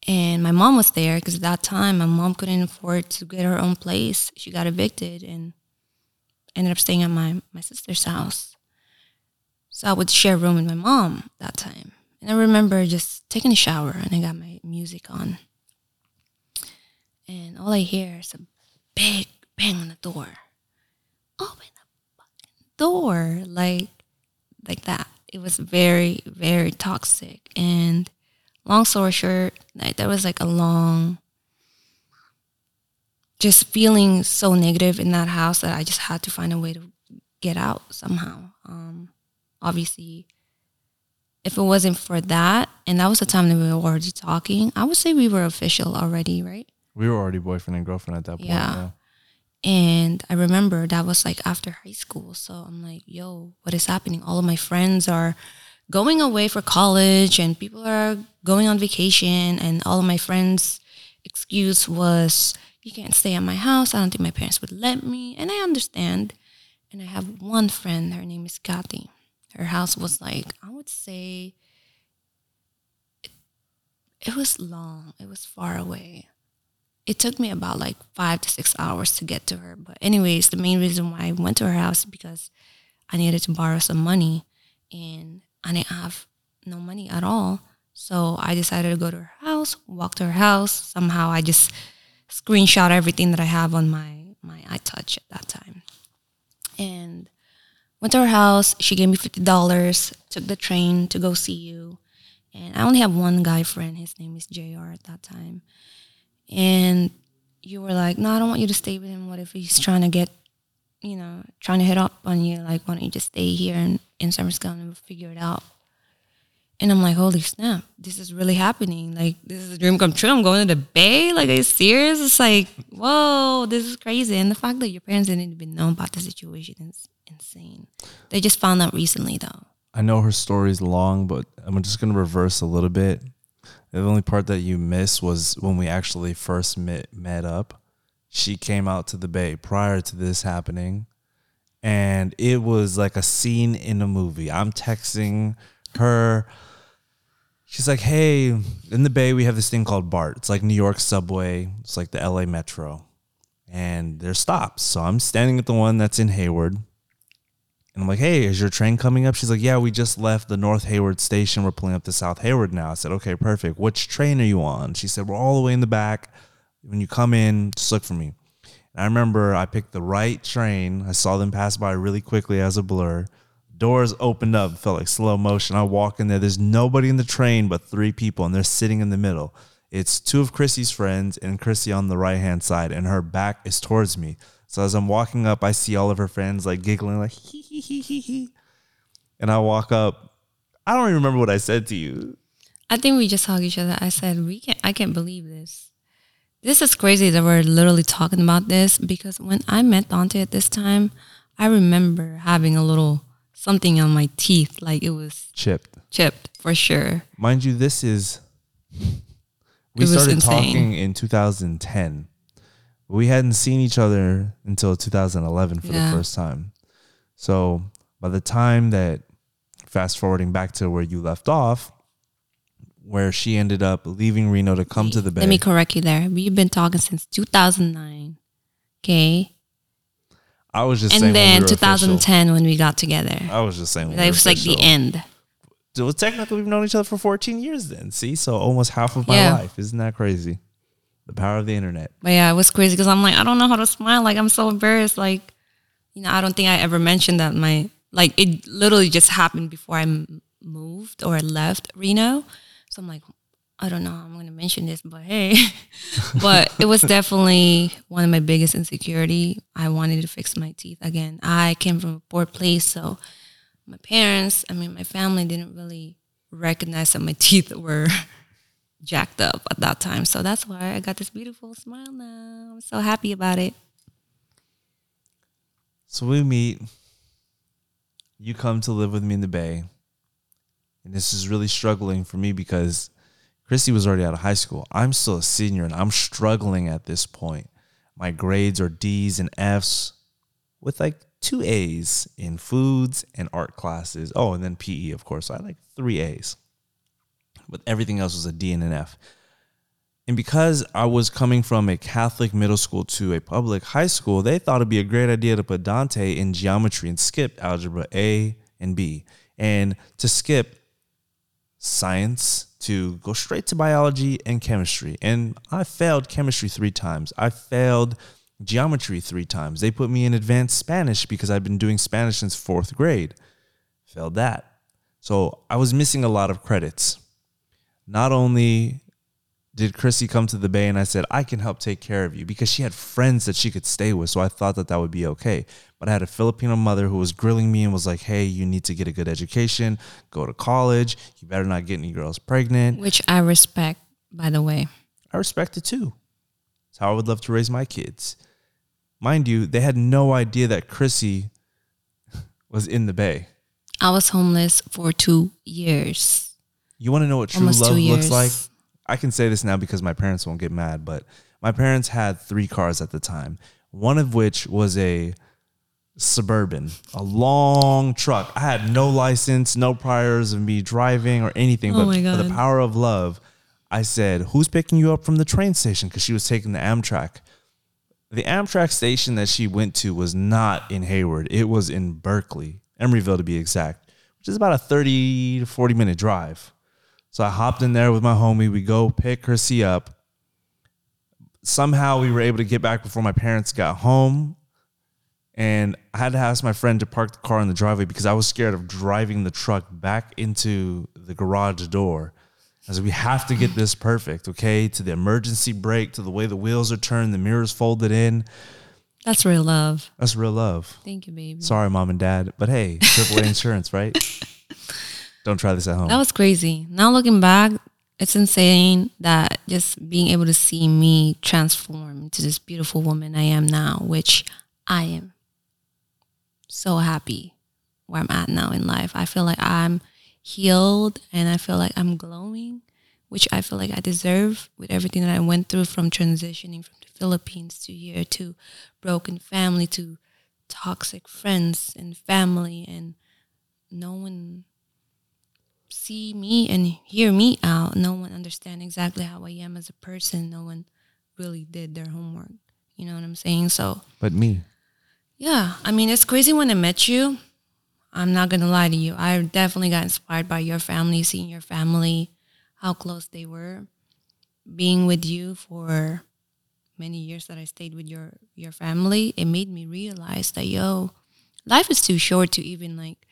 And my mom was there because at that time, my mom couldn't afford to get her own place. She got evicted and ended up staying at my, my sister's house. So I would share a room with my mom that time. And I remember just taking a shower and I got my music on. And all I hear is a big bang on the door. Open the fucking door. Like like that. It was very, very toxic. And long story short, like there was like a long just feeling so negative in that house that I just had to find a way to get out somehow. Um, obviously if it wasn't for that, and that was the time that we were already talking, I would say we were official already, right? We were already boyfriend and girlfriend at that point. Yeah. Yeah. And I remember that was like after high school. So I'm like, yo, what is happening? All of my friends are going away for college and people are going on vacation. And all of my friends' excuse was, you can't stay at my house. I don't think my parents would let me. And I understand. And I have one friend, her name is Kathy. Her house was like, I would say, it, it was long. It was far away. It took me about like five to six hours to get to her. But anyways, the main reason why I went to her house because I needed to borrow some money and I didn't have no money at all. So I decided to go to her house, walk to her house. Somehow I just screenshot everything that I have on my my iTouch at that time. And went to her house. She gave me fifty dollars. Took the train to go see you. And I only have one guy friend. His name is Jr. At that time. And you were like, "No, I don't want you to stay with him. What if he's trying to get, you know, trying to hit up on you? Like, why don't you just stay here in in San Francisco and we'll figure it out?" And I'm like, holy snap, this is really happening. Like, this is a dream come true. I'm going to the Bay. Like, are you serious? It's like, whoa, this is crazy. And the fact that your parents didn't even know about the situation is insane. They just found out recently, though. I know her story's long, but I'm just to reverse a little bit. The only part that you missed was when we actually first met, met up. She came out to the Bay prior to this happening. And it was like a scene in a movie. I'm texting her. She's like, hey, in the Bay, we have this thing called BART. It's like New York subway, it's like the LA Metro. And there's stops. So I'm standing at the one that's in Hayward. And I'm like, hey, is your train coming up? She's like, yeah, we just left the North Hayward station. We're pulling up to South Hayward now. I said, okay, perfect. Which train are you on? She said, we're all the way in the back. When you come in, just look for me. And I remember I picked the right train. I saw them pass by really quickly as a blur. Doors opened up, felt like slow motion. I walk in there. There's nobody in the train but three people, and they're sitting in the middle. It's two of Chrissy's friends and Chrissy on the right hand side, and her back is towards me. So as I'm walking up, I see all of her friends like giggling, like hee hee hee hee hee. And I walk up. I don't even remember what I said to you. I think we just hugged each other. I said, "We can't. I can't believe this. This is crazy that we're literally talking about this because when I met Dontae at this time, I remember having a little something on my teeth, like it was Chipped. chipped for sure. Mind you, this is we It was started insane. talking in 2010. We hadn't seen each other until 2011 for Yeah. the first time. So by the time that fast forwarding back to where you left off, where she ended up leaving Reno to come to the Bay. Let me correct you there. We've been talking since 2009. Okay. I was just saying And when then we were official. 2010 when we got together. I was just saying when we was like the end. Well, technically, we've known each other for 14 years then. See? So almost half of my Yeah. life. Isn't that crazy? The power of the internet. But yeah, it was crazy because I'm like, I don't know how to smile. Like, I'm so embarrassed. Like, you know, I don't think I ever mentioned that my, like, it literally just happened before I moved or left Reno. So I'm like, I don't know how I'm to mention this, but hey. but it was definitely one of my biggest insecurity. I wanted to fix my teeth again. I came from a poor place. So my parents, I mean, my family didn't really recognize that my teeth were jacked up at that time. So that's why I got this beautiful smile now. I'm so happy about it. So we meet. You come to live with me in the Bay. And this is really struggling for me because Christy was already out of high school. I'm still a senior and I'm struggling at this point. My grades are D's and F's with like two A's in foods and art classes. Oh, and then PE, of course. So I like three A's. But everything else was a D and an F. And because I was coming from a Catholic middle school to a public high school, they thought it'd be a great idea to put Dontae in geometry and skip algebra A and B. And to skip science to go straight to biology and chemistry. And I failed chemistry three times. I failed geometry three times. They put me in advanced Spanish because I've been doing Spanish since fourth grade. Failed that. So I was missing a lot of credits. Not only did Chrissy come to the Bay and I said, I can help take care of you because she had friends that she could stay with. So I thought that that would be okay. But I had a Filipino mother who was grilling me and was like, hey, you need to get a good education, go to college. You better not get any girls pregnant. Which I respect, by the way. I respect it too. It's how I would love to raise my kids. Mind you, they had no idea that Chrissy was in the Bay. I was homeless for two years. You want to know what true Almost love looks like? I can say this now because my parents won't get mad, but my parents had three cars at the time. One of which was a suburban, a long truck. I had no license, no priors of me driving or anything, Oh but for the power of love, I said, "Who's picking you up from the train station?" Because she was taking the Amtrak. The Amtrak station that she went to was not in Hayward. It was in Berkeley, Emeryville to be exact, which is about a 30 to 40 minute drive. So I hopped in there with my homie. We go pick Chrissy up. Somehow we were able to get back before my parents got home. And I had to ask my friend to park the car in the driveway because I was scared of driving the truck back into the garage door. I said, we have to get this perfect, okay? To the emergency brake, to the way the wheels are turned, the mirrors folded in. That's real love. That's real love. Thank you, baby. Sorry, mom and dad. But hey, AAA insurance, right? Don't try this at home. That was crazy. Now looking back, it's insane that just being able to see me transform into this beautiful woman I am now, which I am so happy where I'm at now in life. I feel like I'm healed and I feel like I'm glowing, which I feel like I deserve with everything that I went through from transitioning from the Philippines to here to broken family to toxic friends and family and no one see me and hear me out. No one understand exactly how I am as a person. No one really did their homework. You know what I'm saying? So but me. yeah, I mean, it's crazy when I met you. I'm not gonna lie to you. I definitely got inspired by your family, seeing your family, how close they were, being with you for many years that I stayed with your your family. It made me realize that yo, life is too short to even like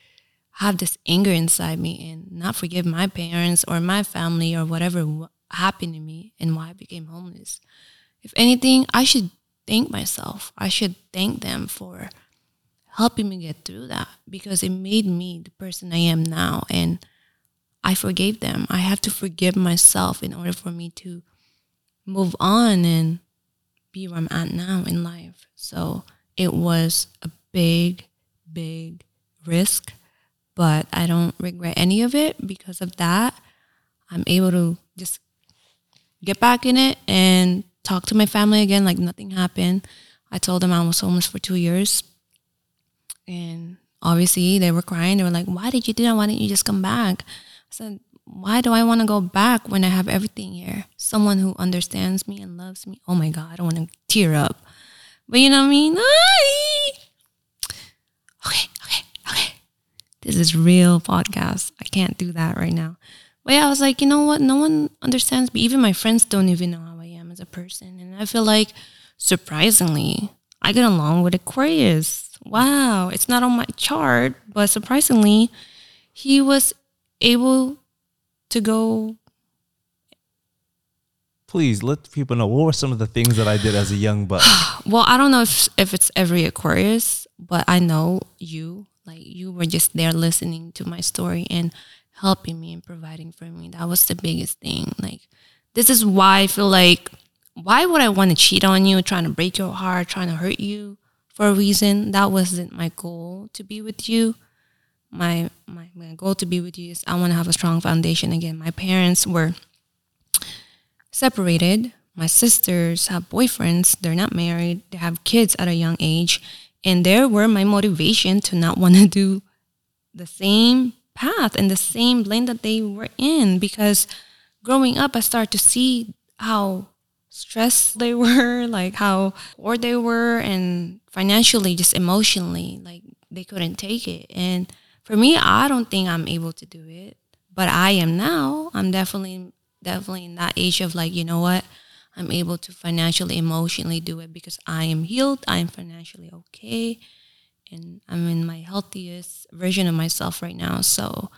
have this anger inside me and not forgive my parents or my family or whatever happened to me and why I became homeless. If anything, I should thank myself. I should thank them for helping me get through that because it made me the person I am now. And I forgave them. I have to forgive myself in order for me to move on and be where I'm at now in life. So it was a big, big risk, but I don't regret any of it because of that. I'm able to just get back in it and talk to my family again like nothing happened. I told them I was homeless for two years. And obviously they were crying. They were like, Why did you do that? Why didn't you just come back? I said, Why do I want to go back when I have everything here? Someone who understands me and loves me. Oh my God, I don't want to tear up. But you know what I mean? Okay, okay, okay. This is real podcast. I can't do that right now. But yeah, I was like, you know what? No one understands me. Even my friends don't even know how I am as a person. And I feel like, surprisingly, I get along with Aquarius. Wow, it's not on my chart, but surprisingly, he was able to go. Please let people know what were some of the things that I did as a young buck. Well, I don't know if if it's every Aquarius, but I know you. Like you were just there listening to my story and helping me and providing for me. That was the biggest thing. Like this is why I feel like why would I want to cheat on you, trying to break your heart, trying to hurt you for a reason? That wasn't my goal to be with you. My my, my goal to be with you is I want to have a strong foundation again. My parents were separated. My sisters have boyfriends. They're not married. They have kids at a young age. And there were my motivation to not want to do the same path and the same lane that they were in because growing up, I started to see how stressed they were, like how poor they were, and financially, just emotionally, like they couldn't take it. And for me, I don't think I'm able to do it, but I am now. I'm definitely, definitely in that age of like, you know what? I'm able to financially, emotionally do it because I am healed. I am financially okay. And I'm in my healthiest version of myself right now. So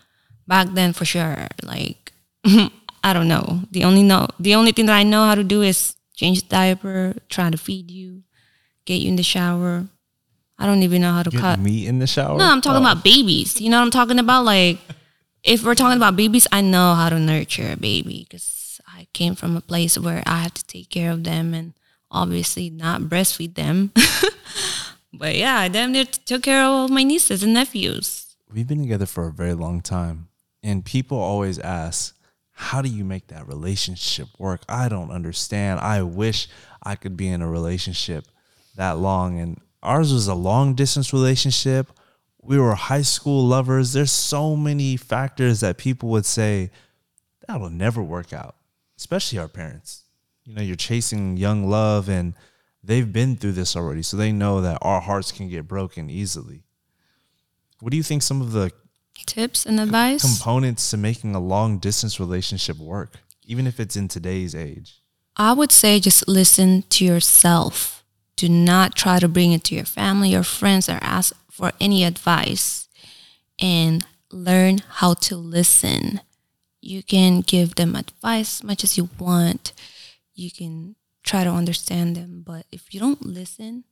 back then, for sure, like, I don't know. The only know, the only thing that I know how to do is change the diaper, try to feed you, get you in the shower. I don't even know how to Get cut. me in the shower. No, I'm talking Oh. about babies. You know what I'm talking about? Like, if we're talking about babies, I know how to nurture a baby because I came from a place where I had to take care of them and obviously not breastfeed them. but yeah, I damn near took care of all my nieces and nephews. We've been together for a very long time, and people always ask, "How do you make that relationship work?" I don't understand. I wish I could be in a relationship that long, and ours was a long distance relationship. We were high school lovers. There's so many factors that people would say that'll never work out, especially our parents. You know, you're chasing young love, and they've been through this already, so they know that our hearts can get broken easily. What do you think some of the Tips and advice? components to making a long distance relationship work, even if it's in today's age? I would say just listen to yourself. Do not try to bring it to your family or friends or ask for any advice. And learn how to listen. You can give them advice as much as you want. You can try to understand them. But if you don't listen,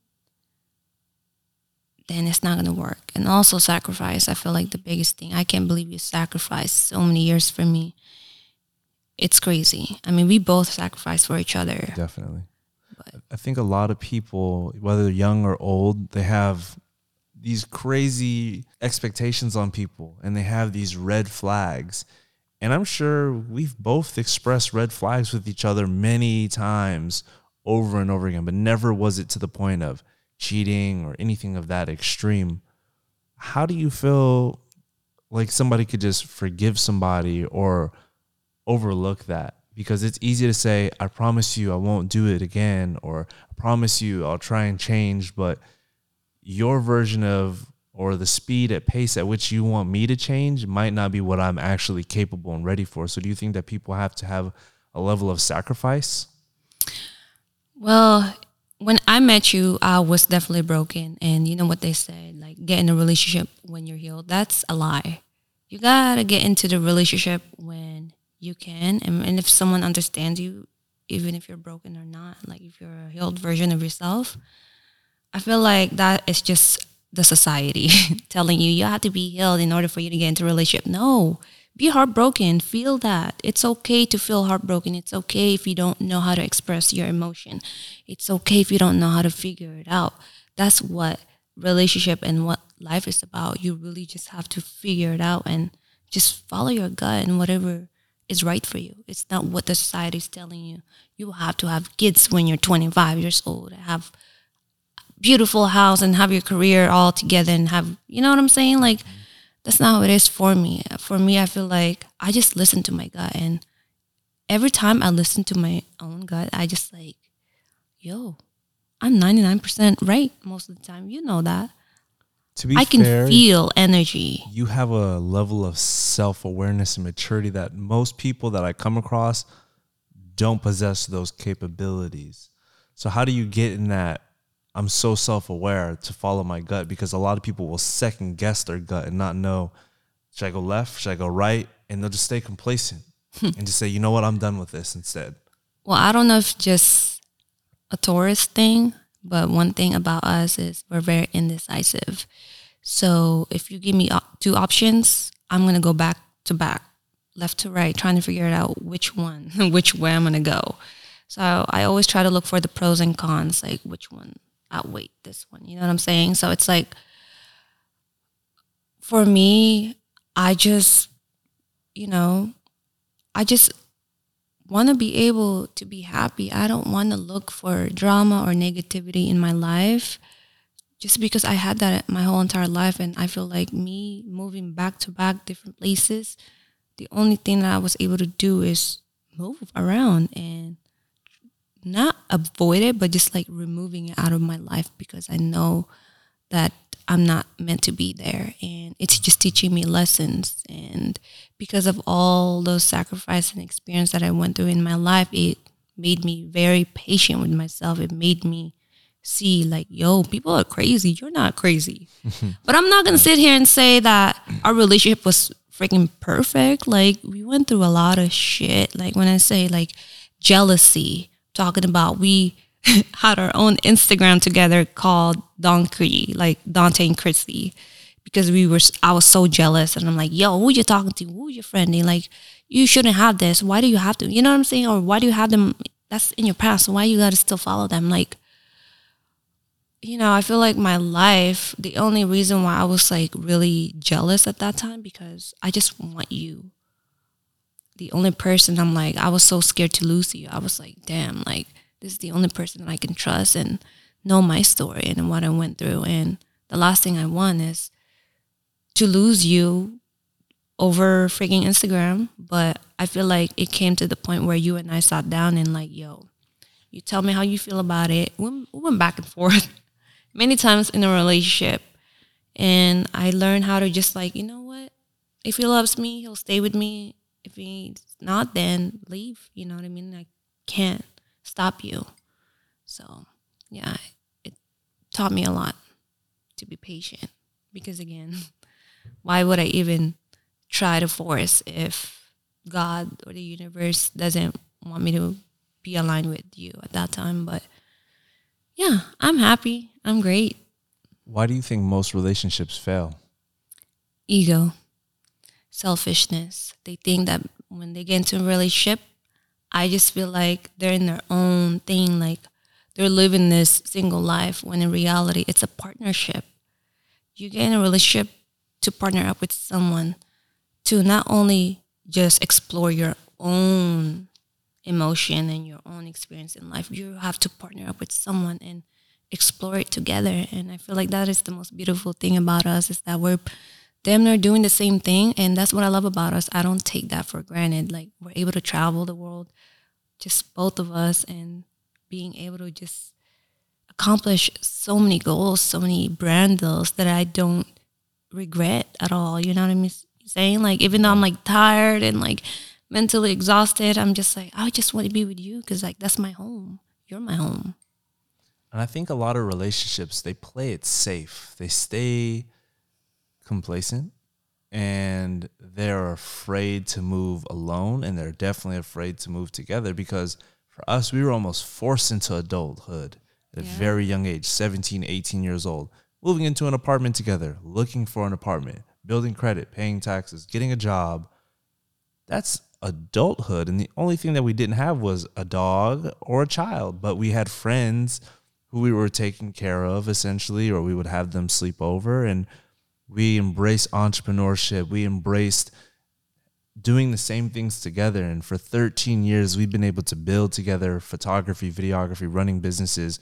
then it's not gonna work. And also sacrifice. I feel like the biggest thing. I can't believe you sacrificed so many years for me. It's crazy. I mean, we both sacrificed for each other. Definitely. But- I think a lot of people, whether young or old, they have these crazy expectations on people and they have these red flags. And I'm sure we've both expressed red flags with each other many times over and over again, but never was it to the point of cheating or anything of that extreme. How do you feel like somebody could just forgive somebody or overlook that? Because it's easy to say, I promise you I won't do it again, or I promise you I'll try and change, but your version of or the speed at pace at which you want me to change might not be what I'm actually capable and ready for. So do you think that people have to have a level of sacrifice? Well, when I met you, I was definitely broken. And you know what they say, like get in a relationship when you're healed. That's a lie. You gotta get into the relationship when you can. And, and if someone understands you, even if you're broken or not, like if you're a healed version of yourself, I feel like that is just the society telling you you have to be healed in order for you to get into a relationship. No, be heartbroken. Feel that. It's okay to feel heartbroken. It's okay if you don't know how to express your emotion. It's okay if you don't know how to figure it out. That's what relationship and what life is about. You really just have to figure it out and just follow your gut and whatever is right for you. It's not what the society is telling you. You have to have kids when you're 25 years old, have beautiful house and have your career all together and have you know what I'm saying? Like that's not how it is for me. For me, I feel like I just listen to my gut and every time I listen to my own gut, I just like, yo, I'm 99% right most of the time. You know that. To be I can fair, feel energy. you have a level of self awareness and maturity that most people that I come across don't possess those capabilities. So, how do you get in that? I'm so self aware to follow my gut because a lot of people will second guess their gut and not know should I go left, should I go right? And they'll just stay complacent hmm. and just say, you know what, I'm done with this instead. Well, I don't know if just a Taurus thing, but one thing about us is we're very indecisive. So if you give me two options, I'm going to go back to back, left to right, trying to figure it out which one, which way I'm going to go. So I always try to look for the pros and cons, like which one outweigh this one. You know what I'm saying? So it's like, for me, I just, you know, I just want to be able to be happy. I don't want to look for drama or negativity in my life just because I had that my whole entire life. And I feel like me moving back to back different places, the only thing that I was able to do is move around and not avoid it, but just like removing it out of my life because I know that I'm not meant to be there. And it's just teaching me lessons. And because of all those sacrifice and experience that I went through in my life, it made me very patient with myself. It made me see like, yo, people are crazy. You're not crazy. but I'm not gonna sit here and say that our relationship was freaking perfect. Like we went through a lot of shit. Like when I say like jealousy, talking about we had our own Instagram together called Don Cree, like Dontae and Christy, because we were I was so jealous and I'm like, yo, who you talking to? Who your friend? And like, you shouldn't have this. Why do you have to? You know what I'm saying? Or why do you have them? That's in your past. Why you gotta still follow them? Like, you know, I feel like my life, the only reason why I was like really jealous at that time because I just want you. The only person I'm like, I was so scared to lose you. I was like, damn, like this is the only person that I can trust and know my story and what I went through. And the last thing I want is to lose you over freaking Instagram. But I feel like it came to the point where you and I sat down and like, yo, you tell me how you feel about it. We we went back and forth many times in a relationship. And I learned how to just like, you know what? If he loves me, he'll stay with me. If he's not, then leave. You know what I mean? I can't stop you. So, yeah, it taught me a lot to be patient because, again, why would I even try to force if God or the universe doesn't want me to be aligned with you at that time? But yeah, I'm happy. I'm great. Why do you think most relationships fail? Ego, selfishness. They think that when they get into a relationship, I just feel like they're in their own thing, like they're living this single life when in reality it's a partnership. You get in a relationship to partner up with someone to not only just explore your own emotion and your own experience in life, you have to partner up with someone and explore it together. And I feel like that is the most beautiful thing about us is that we're them are doing the same thing and that's what I love about us. I don't take that for granted. Like we're able to travel the world, just both of us and being able to just accomplish so many goals, so many brand deals that I don't regret at all. You know what I'm saying? Like even though I'm like tired and like mentally exhausted, I'm just like I just want to be with you because like that's my home. You're my home. And I think a lot of relationships they play it safe. They stay complacent and they're afraid to move alone and they're definitely afraid to move together because for us we were almost forced into adulthood at a very young age 17 18 years old moving into an apartment together looking for an apartment building credit paying taxes getting a job. That's adulthood. And the only thing that we didn't have was a dog or a child but we had friends who we were taking care of essentially or we would have them sleep over. And we embraced entrepreneurship. We embraced doing the same things together. And for 13 years we've been able to build together photography videography running businesses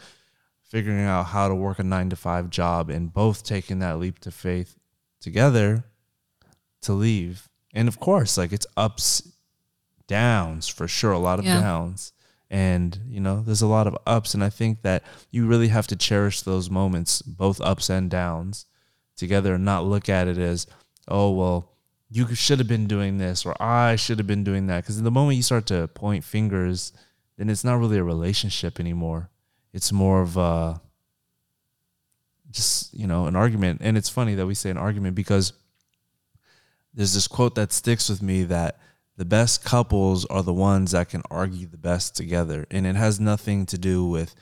figuring out how to work a 9 to 5 job and both taking that leap to faith together to leave. And of course like it's ups downs for sure a lot of Yeah. downs. And you know there's a lot of ups. And i think that you really have to cherish those moments both ups and downs together and not look at it as oh well you should have been doing this or i should have been doing that. Because the moment you start to point fingers then it's not really a relationship anymore. It's more of a just you know an argument. And it's funny that we say an argument because there's this quote that sticks with me that the best couples are the ones that can argue the best together. And it has nothing to do with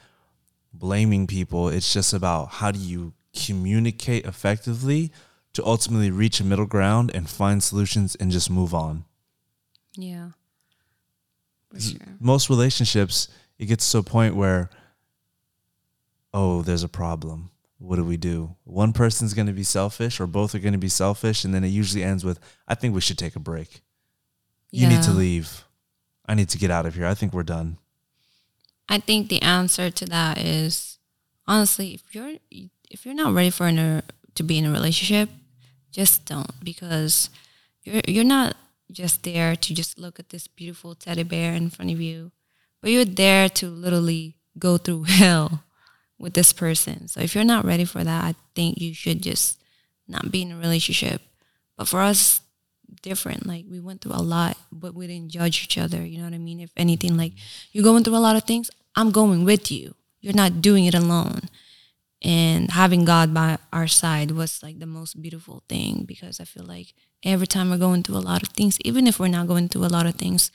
blaming people. It's just about how do you communicate effectively to ultimately reach a middle ground and find solutions and just move on. Yeah. Sure. most relationships it gets to a point where oh there's a problem. What do we do? One person's going to be selfish or both are going to be selfish and then it usually ends with i think we should take a break. You need to leave. I need to get out of here. I think we're done. I think the answer to that is honestly, if you're if you're not ready for a, to be in a relationship, just don't because you're you're not just there to just look at this beautiful teddy bear in front of you, but you're there to literally go through hell with this person. So if you're not ready for that, I think you should just not be in a relationship. But for us, different. Like we went through a lot, but we didn't judge each other. You know what I mean? If anything, like you're going through a lot of things, I'm going with you. You're not doing it alone. And having God by our side was like the most beautiful thing because I feel like every time we're going through a lot of things, even if we're not going through a lot of things,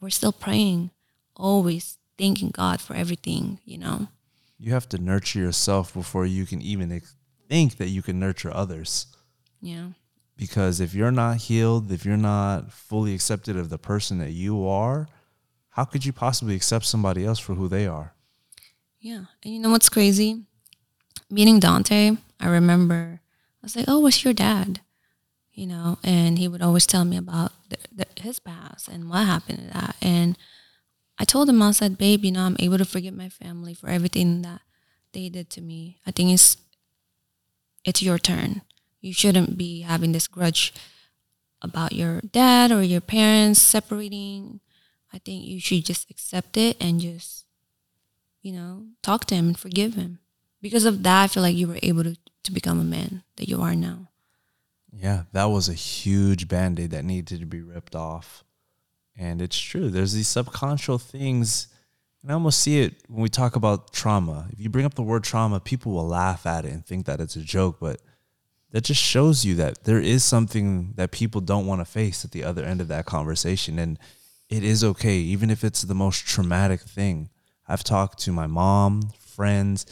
we're still praying, always thanking God for everything, you know? you have to nurture yourself before you can even think that you can nurture others Yeah. because if you're not healed if you're not fully accepted of the person that you are how could you possibly accept somebody else for who they are Yeah. And you know what's crazy? Meeting Dontae, I remember I was like, oh, what's your dad? You know, and he would always tell me about the, the, his past and what happened to that. And I told him, I said, babe, you know, I'm able to forgive my family for everything that they did to me. I think it's, it's your turn. You shouldn't be having this grudge about your dad or your parents separating. I think you should just accept it and just you know, talk to him and forgive him. Because of that, I feel like you were able to, to become a man that you are now. Yeah, that was a huge band aid that needed to be ripped off. And it's true. There's these subconscious things. And I almost see it when we talk about trauma. If you bring up the word trauma, people will laugh at it and think that it's a joke. But that just shows you that there is something that people don't want to face at the other end of that conversation. And it is okay, even if it's the most traumatic thing. I've talked to my mom, friends,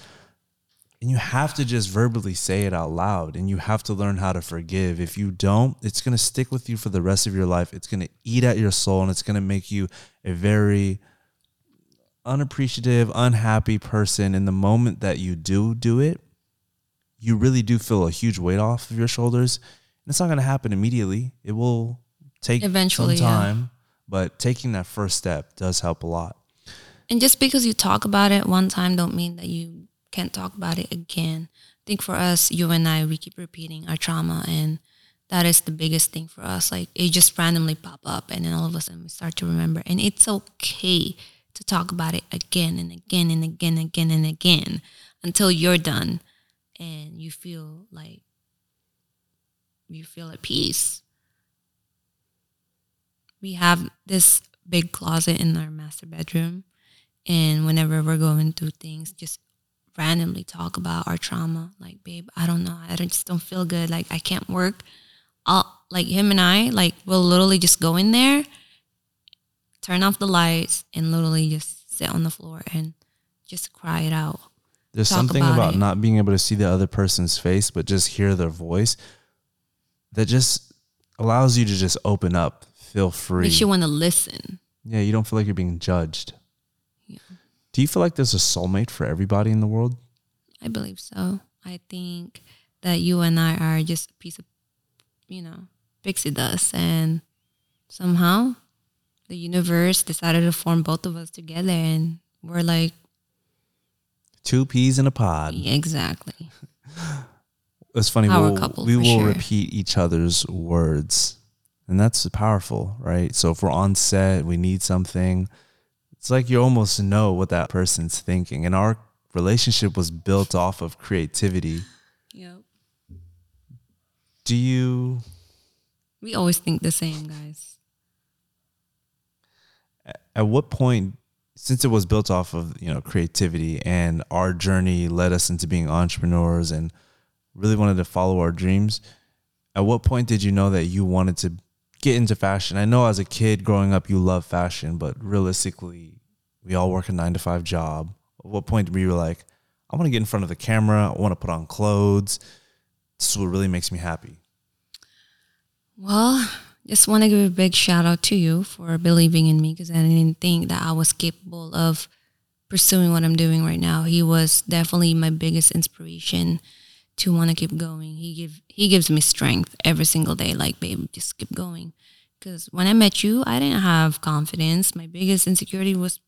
And you have to just verbally say it out loud and you have to learn how to forgive. If you don't, it's going to stick with you for the rest of your life. It's going to eat at your soul and it's going to make you a very unappreciative, unhappy person. In the moment that you do do it, you really do feel a huge weight off of your shoulders. And it's not going to happen immediately. It will take Eventually, some yeah. time, but taking that first step does help a lot. And just because you talk about it one time don't mean that you can't talk about it again. I think for us, you and I, we keep repeating our trauma and that is the biggest thing for us. Like it just randomly pop up and then all of a sudden we start to remember. And it's okay to talk about it again and again and again and again and again until you're done and you feel like you feel at peace. We have this big closet in our master bedroom and whenever we're going through things, just randomly talk about our trauma. Like, babe, I don't know. I don't, just don't feel good. Like, I can't work. I'll, like, him and I, like, we'll literally just go in there, turn off the lights, and literally just sit on the floor and just cry it out. There's Talk something about about not being able to see the other person's face, but just hear their voice that just allows you to just open up, feel free. Makes you want to listen. yeah, you don't feel like you're being judged. Do you feel like there's a soulmate for everybody in the world? I believe so. I think that you and I are just a piece of, you know, pixie dust. And somehow the universe decided to form both of us together. And we're like, Two peas in a pod. yeah, exactly. It's funny. Power we'll, couple we will sure. repeat each other's words, and that's powerful, right? So if we're on set, we need something. It's like you almost know what that person's thinking, and our relationship was built off of creativity. Yep. Do you? We always think the same, guys. At what point, since it was built off of you know creativity, and our journey led us into being entrepreneurs, and really wanted to follow our dreams, at what point did you know that you wanted to get into fashion? I know as a kid growing up, you love fashion, but realistically, we all work a nine to five job. At what point were you like, I want to get in front of the camera, I want to put on clothes? This is what really makes me happy. Well, just want to give a big shout out to you for believing in me because I didn't think that I was capable of pursuing what I'm doing right now. He was definitely my biggest inspiration to want to keep going. He give he gives me strength every single day. Like, babe, just keep going. Because when I met you, I didn't have confidence. My biggest insecurity was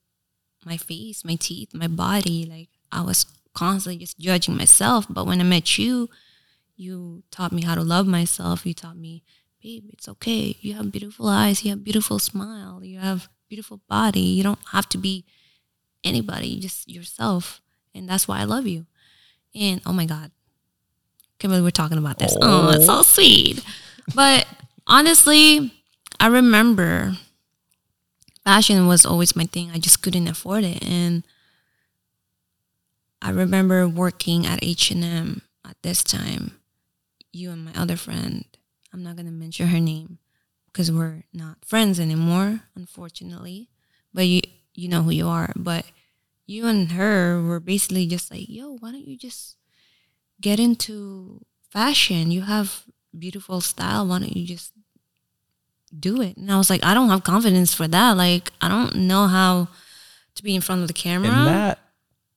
my face, my teeth, my body. Like I was constantly just judging myself. But when I met you, you taught me how to love myself. You taught me, babe, it's okay. You have beautiful eyes. You have beautiful smile. You have beautiful body. You don't have to be anybody, just yourself. And that's why I love you. And oh my God, can't believe we're talking about this. Oh. oh, it's so sweet. But honestly, I remember fashion was always my thing. I just couldn't afford it. And I remember working at H&M at this time. You and my other friend, I'm not going to mention her name because we're not friends anymore, unfortunately. But you you know who you are. But you and her were basically just like, yo, why don't you just get into fashion? You have beautiful style. Why don't you just do it? And I was like, I don't have confidence for that. Like, I don't know how to be in front of the camera. And that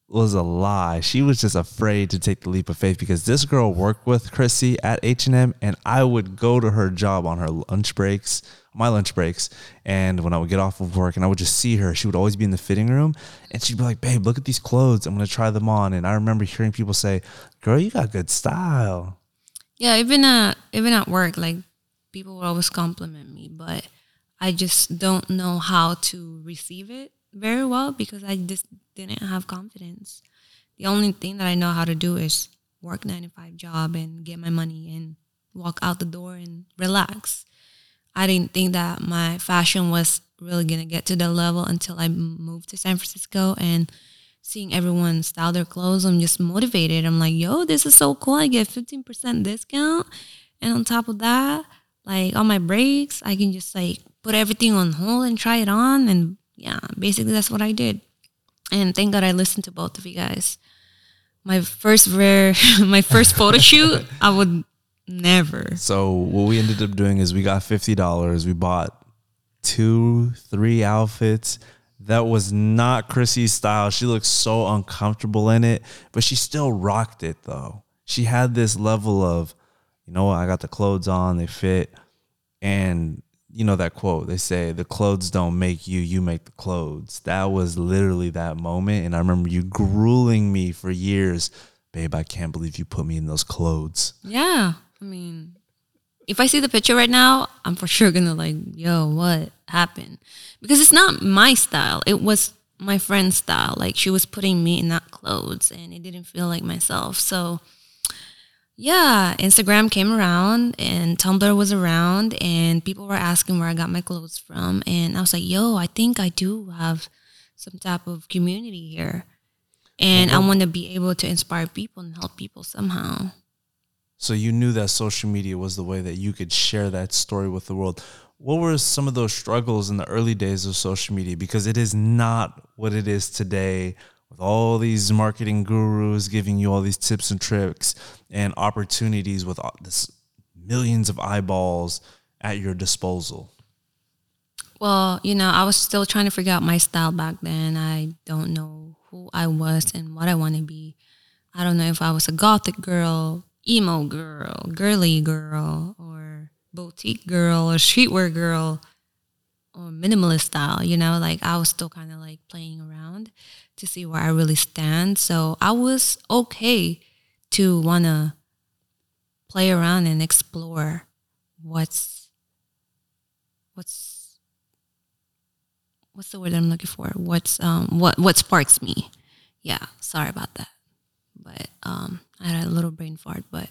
was a lie. She was just afraid to take the leap of faith because this girl worked with Chrissy at H&M and I would go to her job on her lunch breaks, my lunch breaks, and when I would get off of work and I would just see her, she would always be in the fitting room and she'd be like, "Babe, look at these clothes. I'm going to try them on." And I remember hearing people say, "Girl, you got good style." Yeah, even at even at work, like people would always compliment me, but I just don't know how to receive it very well because I just didn't have confidence. The only thing that I know how to do is work nine to five job and get my money and walk out the door and relax. I didn't think that my fashion was really gonna get to the level until I moved to San Francisco and seeing everyone style their clothes. I'm just motivated. I'm like, yo, this is so cool. I get 15% discount. And on top of that, like on my breaks, I can just like put everything on hold and try it on. And yeah, basically that's what I did. And thank God I listened to both of you guys. my first rare, my first photo shoot, I would never. So what we ended up doing is we got fifty dollars. We bought two, three outfits. That was not Chrissy's style. She looked so uncomfortable in it, but she still rocked it though. She had this level of, you know what, I got the clothes on, they fit. And you know that quote, they say the clothes don't make you, you make the clothes. That was literally that moment. And I remember you grueling me for years, babe, I can't believe you put me in those clothes. Yeah. I mean, if I see the picture right now, I'm for sure gonna like, yo, what happened? Because it's not my style. It was my friend's style. Like she was putting me in that clothes and it didn't feel like myself. So yeah, Instagram came around and Tumblr was around and people were asking where I got my clothes from. And I was like, yo, I think I do have some type of community here. And I mm-hmm. want to be able to inspire people and help people somehow. So you knew that social media was the way that you could share that story with the world. What were some of those struggles in the early days of social media? Because it is not what it is today with all these marketing gurus giving you all these tips and tricks and opportunities with this millions of eyeballs at your disposal. Well, you know, I was still trying to figure out my style back then. I don't know who I was and what I want to be. I don't know if I was a gothic girl, emo girl, girly girl, or boutique girl, or streetwear girl, or minimalist style. You know, like I was still kind of like playing around to see where I really stand. So I was okay to want to play around and explore what's what's what's the word I'm looking for? What's um what what sparks me? Yeah, sorry about that. But um I had a little brain fart, but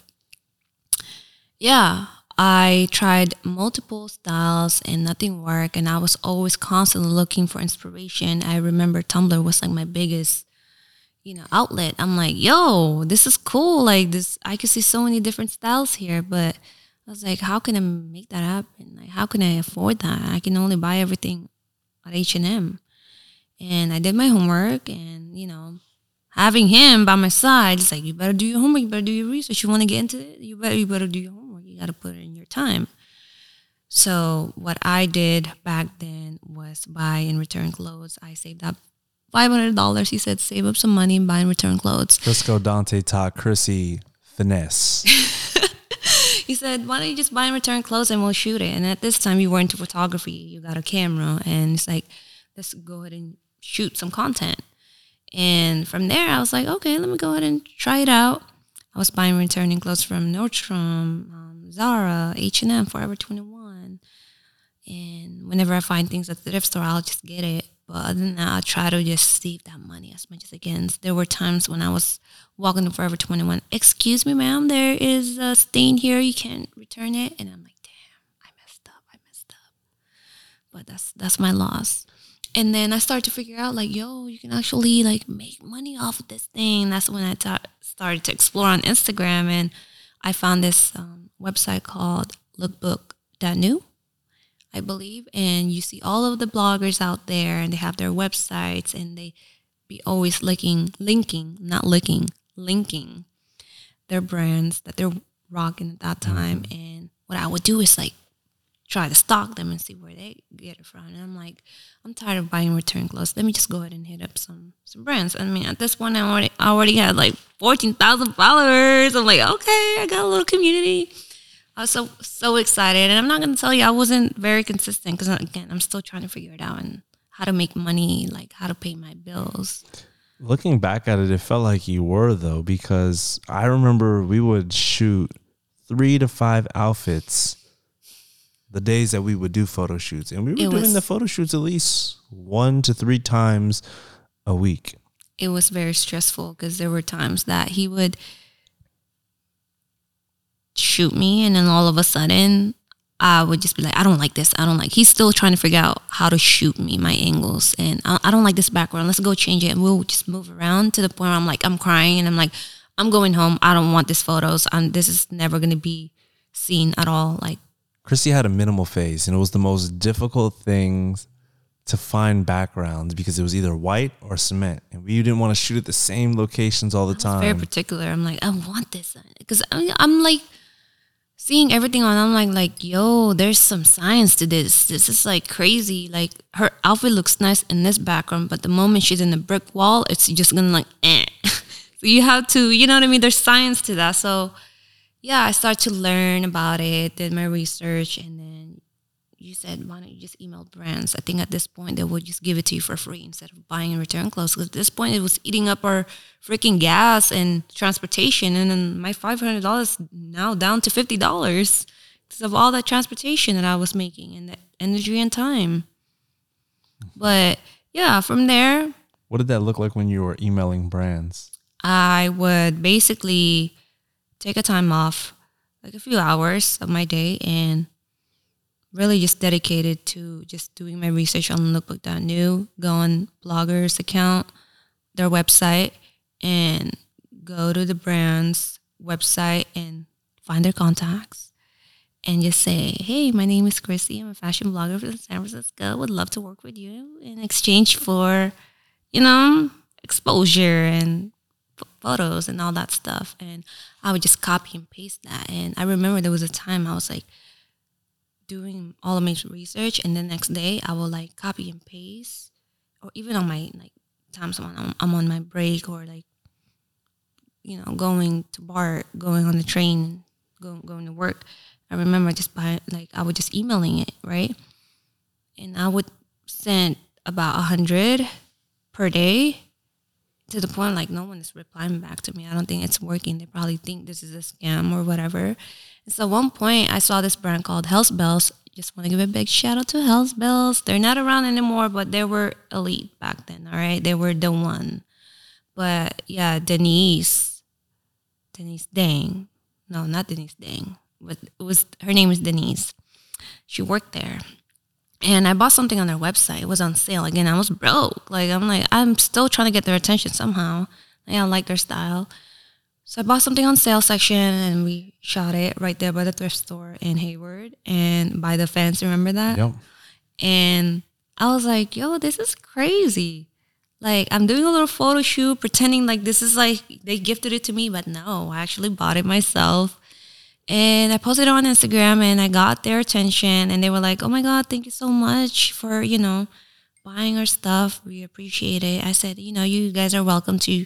yeah, I tried multiple styles and nothing worked and I was always constantly looking for inspiration. I remember Tumblr was like my biggest you know outlet. I'm like, "Yo, this is cool. Like this I can see so many different styles here, but I was like, how can I make that happen? Like how can I afford that? I can only buy everything at H&M. And I did my homework and, you know, having him by my side, it's like you better do your homework, you better do your research. You want to get into it, you better you better do your homework. You got to put in your time. So what I did back then was buy and return clothes. I saved up five hundred dollars. He said save up some money and buy and return clothes. Frisco Dontae taught Chrissy finesse. he said, "Why don't you just buy and return clothes and we'll shoot it?" And at this time, you were into photography. You got a camera, and it's like, let's go ahead and shoot some content. And from there, I was like, okay, let me go ahead and try it out. I was buying returning clothes from Nordstrom, um, Zara, H and M, Forever Twenty One, and whenever I find things at the thrift store, I'll just get it. But other than that, I try to just save that money as much as I can. There were times when I was walking to Forever 21. Excuse me, ma'am, there is a stain here. You can't return it. And I'm like, damn, I messed up. I messed up. But that's that's my loss. And then I started to figure out like, yo, you can actually like make money off of this thing. That's when I ta- started to explore on Instagram, and I found this um, website called Lookbook.nu. I believe, and you see all of the bloggers out there, and they have their websites, and they be always linking, linking, not licking, linking their brands that they're rocking at that time. And what I would do is like try to stalk them and see where they get it from. And I'm like, I'm tired of buying return clothes. Let me just go ahead and hit up some some brands. I mean, at this point, I already I already had like fourteen thousand followers. I'm like, okay, I got a little community. I was so so excited, and I'm not gonna tell you I wasn't very consistent because again, I'm still trying to figure it out and how to make money, like how to pay my bills. Looking back at it, it felt like you were though, because I remember we would shoot three to five outfits the days that we would do photo shoots, and we were It doing was- the photo shoots at least one to three times a week. it was very stressful because there were times that he would shoot me and then all of a sudden I would just be like, I don't like this. I don't like. He's still trying to figure out how to shoot me, my angles, and I, I don't like this background. Let's go change it, and we'll just move around to the point where I'm like, I'm crying, and I'm like, I'm going home. I don't want these photos. I'm. This is never gonna be seen at all. Like, Chrissy had a minimal phase, and it was the most difficult thing to find backgrounds because it was either white or cement, and we didn't want to shoot at the same locations all the time. very particular. I'm like, I want this because I'm, I'm like seeing everything on. I'm like, like, yo, there's some science to this. This is like crazy. Like her outfit looks nice in this background, but the moment she's in the brick wall, it's just gonna like, eh. so you have to, you know what I mean? There's science to that. So yeah, I started to learn about it, did my research, and then you said, why don't you just email brands? I think at this point they would just give it to you for free instead of buying and return clothes. Because at this point it was eating up our freaking gas and transportation, and then my five hundred dollars now down to fifty dollars because of all that transportation that I was making and the energy and time. But yeah, from there What did that look like when you were emailing brands? I would basically take a time off, like a few hours of my day, and really just dedicated to just doing my research on lookbook.nu, go on bloggers account, their website, and go to the brand's website and find their contacts and just say, hey, my name is Chrissy. I'm a fashion blogger from San Francisco. Would love to work with you in exchange for, you know, exposure and ph- photos and all that stuff. And I would just copy and paste that. And I remember there was a time I was like doing all of my research, and the next day I will like copy and paste, or even on my like times when I'm, I'm on my break or like you know going to bar, going on the train, going going to work. I remember just by like I would just emailing it right, and I would send about a hundred per day to the point like no one is replying back to me. I don't think it's working. They probably think this is a scam or whatever. And so at one point I saw this brand called Hellz Bellz. Just want to give a big shout out to Hellz Bellz. They're not around anymore, but they were elite back then. All right, they were the one. But yeah, Denise, Denise Dang, no, not Denise Dang, but it was her name was Denise. She worked there, and I bought something on their website. It was on sale. Again, I was broke. Like I'm like I'm still trying to get their attention somehow. Like, I like their style. So I bought something on sale section and we shot it right there by the thrift store in Hayward and by the fence. Remember that? Yep. And I was like, yo, this is crazy. Like I'm doing a little photo shoot, pretending like this is like they gifted it to me, but no, I actually bought it myself. And I posted it on Instagram and I got their attention and they were like, Oh my God, thank you so much for, you know, buying our stuff. We appreciate it. I said, you know, you guys are welcome to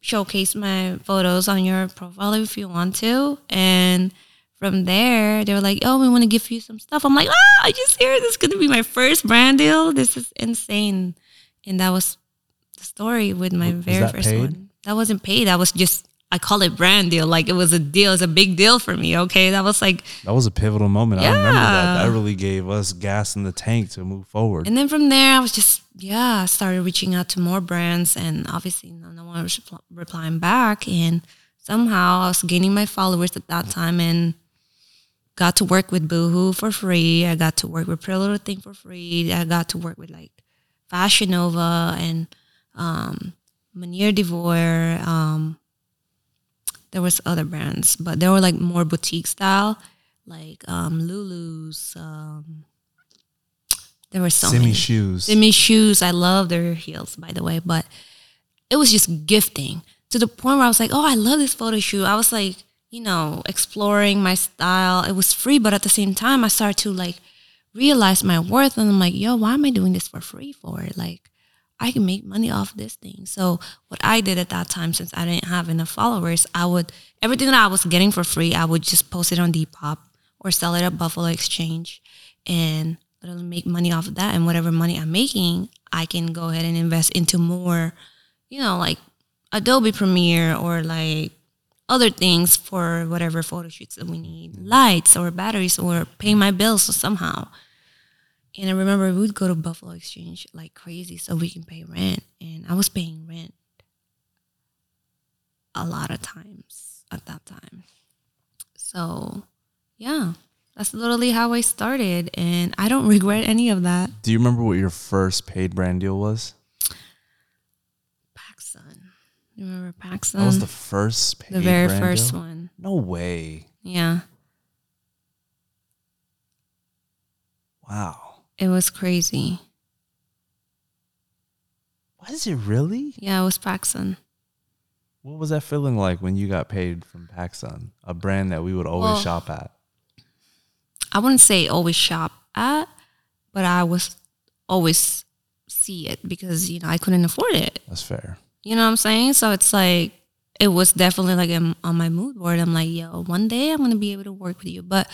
showcase my photos on your profile if you want to. And from there, they were like, "Oh, we want to give you some stuff." I'm like, "Ah, I just hear this is going to be my first brand deal. This is insane." And that was the story with my Was very first paid? one. That wasn't paid. That was just I call it brand deal. Like it was a deal. It's a big deal for me. Okay, that was like That was a pivotal moment. I remember that. That really gave us gas in the tank to move forward. And then from there, I was just yeah, I started reaching out to more brands, and obviously no, no one was replying back. And somehow I was gaining my followers at that time, and got to work with Boohoo for free. I got to work with Pretty Little Thing for free. I got to work with like Fashion Nova and um, Manière De Voir. Um, there was other brands, but they were like more boutique style, like um, Lulu's. Um, there were so Simmi many. shoes. Simmi shoes. I love their heels, by the way, but it was just gifting to the point where I was like, oh, I love this photo shoot. I was like, you know, exploring my style. It was free, but at the same time, I started to like realize my worth. And I'm like, yo, why am I doing this for free for? Like, I can make money off this thing. So what I did at that time, since I didn't have enough followers, I would everything that I was getting for free, I would just post it on Depop or sell it at Buffalo Exchange, and literally make money off of that. And whatever money I'm making, I can go ahead and invest into more, you know, like Adobe Premiere or like other things for whatever photo shoots that we need, lights or batteries or paying my bills somehow. And I remember we would go to Buffalo Exchange like crazy so we can pay rent. And I was paying rent a lot of times at that time. So, yeah, that's literally how I started. And I don't regret any of that. Do you remember what your first paid brand deal was? PacSun. You remember PacSun? That was the first paid the very first deal? one. No way. Yeah. Wow. It was crazy. Was it really? Yeah, it was PacSun. What was that feeling like when you got paid from PacSun, a brand that we would always Well- shop at? I wouldn't say always shop at, but I was always see it because you know I couldn't afford it. That's fair. You know what I'm saying? So it's like it was definitely like I'm on my mood board. I'm like, yo, one day I'm gonna be able to work with you. But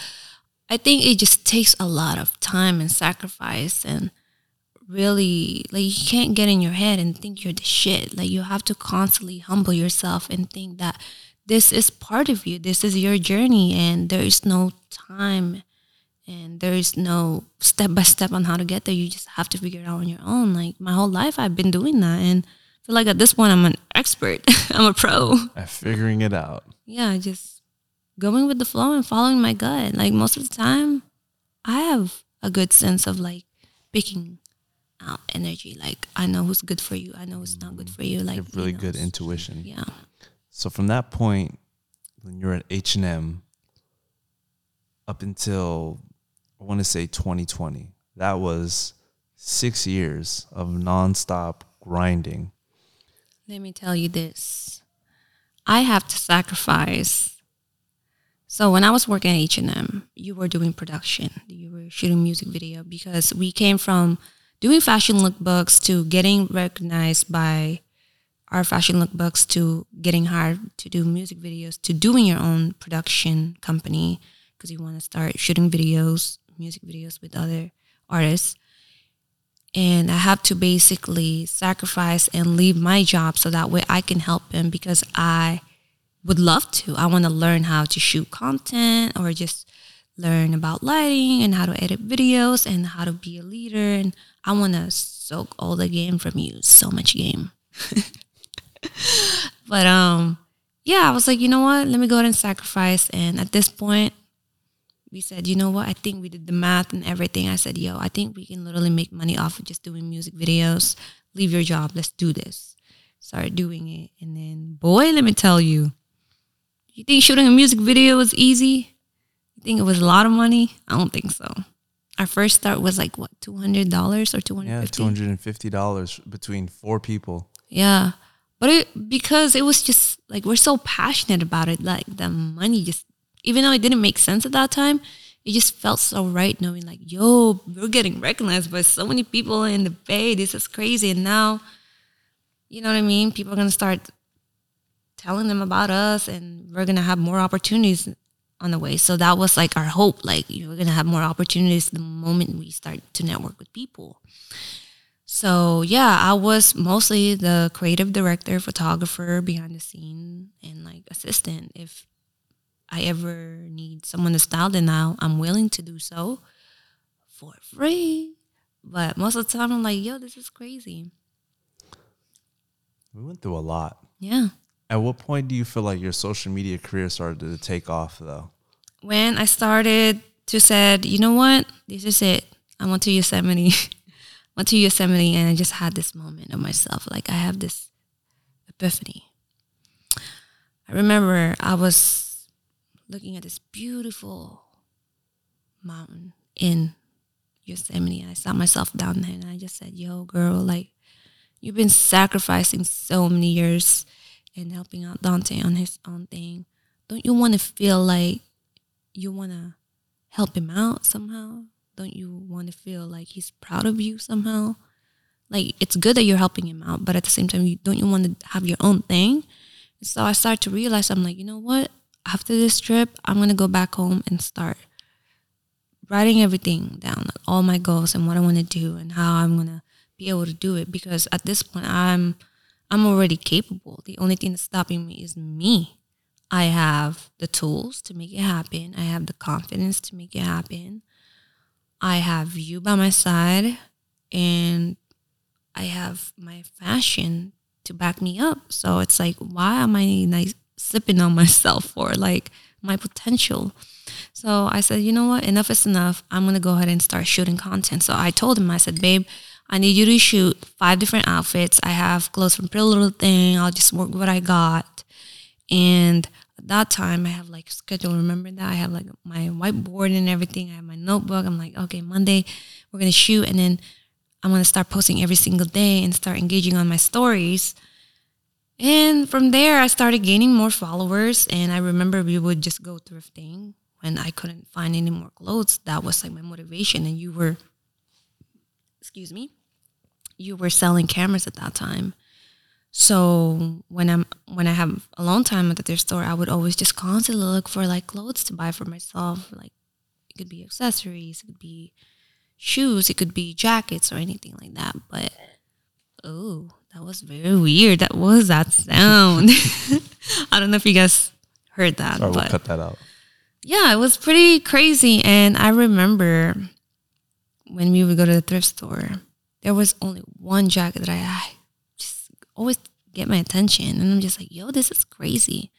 I think it just takes a lot of time and sacrifice and really like you can't get in your head and think you're the shit. Like you have to constantly humble yourself and think that this is part of you. This is your journey and there is no time and there is no step by step on how to get there. You just have to figure it out on your own. Like my whole life I've been doing that and I feel like at this point I'm an expert. I'm a pro. At figuring it out. Yeah, just going with the flow and following my gut. Like most of the time I have a good sense of like picking out energy. Like I know who's good for you. I know who's not good for you. Mm, you Like have really you know, good intuition. Yeah. So from that point, when you're at H and M, up until I want to say 2020, that was six years of nonstop grinding. Let me tell you this. I have to sacrifice. So when I was working at H&M, you were doing production. You were shooting music video because we came from doing fashion lookbooks to getting recognized by our fashion lookbooks to getting hired to do music videos to doing your own production company because you want to start shooting videos, music videos with other artists and I have to basically sacrifice and leave my job so that way I can help him because I would love to. I want to learn how to shoot content or just learn about lighting and how to edit videos and how to be a leader and I want to soak all the game from you. So much game. but um yeah, I was like, you know what? Let me go ahead and sacrifice and at this point we said, you know what? I think we did the math and everything. I said, yo, I think we can literally make money off of just doing music videos. Leave your job. Let's do this. Started doing it. And then, boy, let me tell you, you think shooting a music video was easy? You think it was a lot of money? I don't think so. Our first start was like, what, $200 or 250 Yeah, two hundred and fifty dollars between four people. Yeah. But it because it was just like we're so passionate about it, like the money just even though it didn't make sense at that time, it just felt so right knowing like, yo, we're getting recognized by so many people in the Bay. This is crazy. And now, you know what I mean? People are gonna start telling them about us and we're gonna have more opportunities on the way. So that was like our hope. Like we're gonna have more opportunities the moment we start to network with people. So yeah, I was mostly the creative director, photographer, behind the scene, and like assistant. If I ever need someone to style, then now I'm willing to do so for free. But most of the time, I'm like, yo, this is crazy. We went through a lot. Yeah. At what point do you feel like your social media career started to take off though? When I started to said, you know what, this is it. I went to Yosemite, went to Yosemite, and I just had this moment of myself. Like I have this epiphany. I remember I was looking at this beautiful mountain in Yosemite. I sat myself down there and I just said, Yo, girl, like, you've been sacrificing so many years and helping out Dontae on his own thing. Don't you want to feel like you want to help him out somehow? Don't you want to feel like he's proud of you somehow? Like, it's good that you're helping him out, but at the same time, you don't you want to have your own thing? So I started to realize I'm like, you know what? After this trip, I'm gonna go back home and start writing everything down, like all my goals and what I want to do and how I'm gonna be able to do it. Because at this point, I'm I'm already capable. The only thing that's stopping me is me. I have the tools to make it happen. I have the confidence to make it happen. I have you by my side, and I have my fashion to back me up. So it's like, why am I like slipping on myself for like my potential? So I said, you know what? Enough is enough. I'm gonna go ahead and start shooting content. So I told him, I said, babe, I need you to shoot five different outfits. I have clothes from Pretty Little Thing. I'll just work what I got. And at that time, I have like schedule. Remember that I have like my whiteboard and everything. I have my notebook. I'm like, okay, Monday we're gonna shoot, and then I'm gonna start posting every single day and start engaging on my stories. And from there, I started gaining more followers. And I remember we would just go thrifting when I couldn't find any more clothes. That was like my motivation. And you were, excuse me, you were selling cameras at that time. So when I'm when I have alone time at the thrift store, I would always just constantly look for like clothes to buy for myself. Like it could be accessories, it could be shoes, it could be jackets or anything like that. But oh, that was very weird. That was that sound. I don't know if you guys heard that. Sorry, but we'll cut that out. yeah, it was pretty crazy. And I remember when we would go to the thrift store, there was only one jacket that I, I just always get my attention. And I'm just like, yo, this is crazy.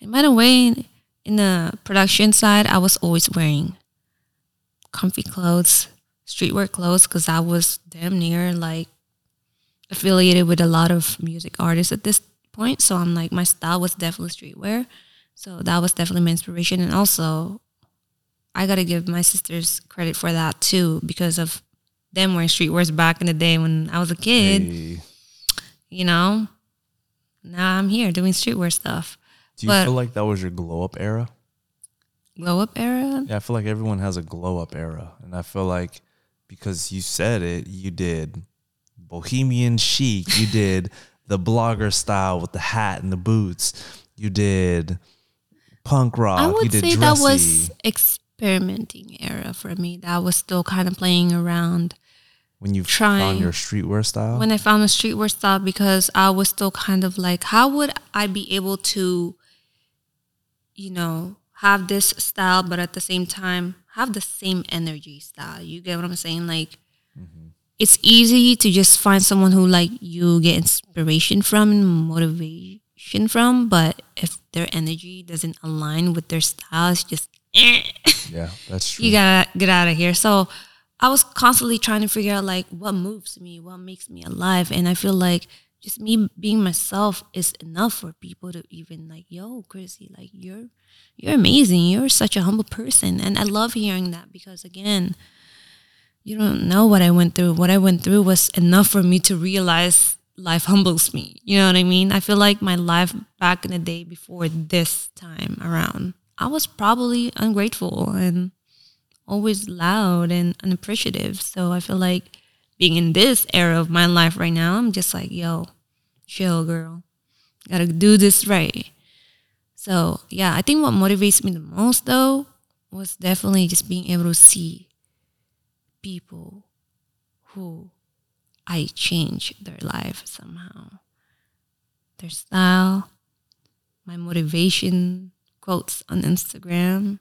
And by the way, in the production side, I was always wearing comfy clothes, streetwear clothes, because I was damn near like affiliated with a lot of music artists at this point. So I'm like, my style was definitely streetwear. So that was definitely my inspiration. And also, I got to give my sisters credit for that too, because of them wearing streetwears back in the day when I was a kid, Hey, you know? Now I'm here doing streetwear stuff. do you But- feel like that was your glow up era? Glow up era? Yeah, I feel like everyone has a glow up era. And I feel like because you said it, you did bohemian chic, you did the blogger style with the hat and the boots, you did punk rock, I you would did say dressy. that was experimenting era for me. That was still kind of playing around. when you found your streetwear style. when I found the streetwear style because I was still kind of like, how would I be able to, you know, have this style, but at the same time have the same energy style? You get what I'm saying? Like, mm-hmm. it's easy to just find someone who like you get inspiration from and motivation from, but if their energy doesn't align with their style, it's just. Eh yeah, that's true. you gotta get out of here. So I was constantly trying to figure out like what moves me, what makes me alive, and I feel like just me being myself is enough for people to even like, yo, Chrissy, like you're you're amazing. You're such a humble person, and I love hearing that because again, you don't know what I went through. What I went through was enough for me to realize life humbles me. You know what I mean? I feel like my life back in the day before this time around, I was probably ungrateful and always loud and unappreciative. So I feel like being in this era of my life right now, I'm just like, yo, chill, girl. Gotta do this right. So yeah, I think what motivates me the most though was definitely just being able to see people who I change their life somehow. Their style, my motivation quotes on Instagram,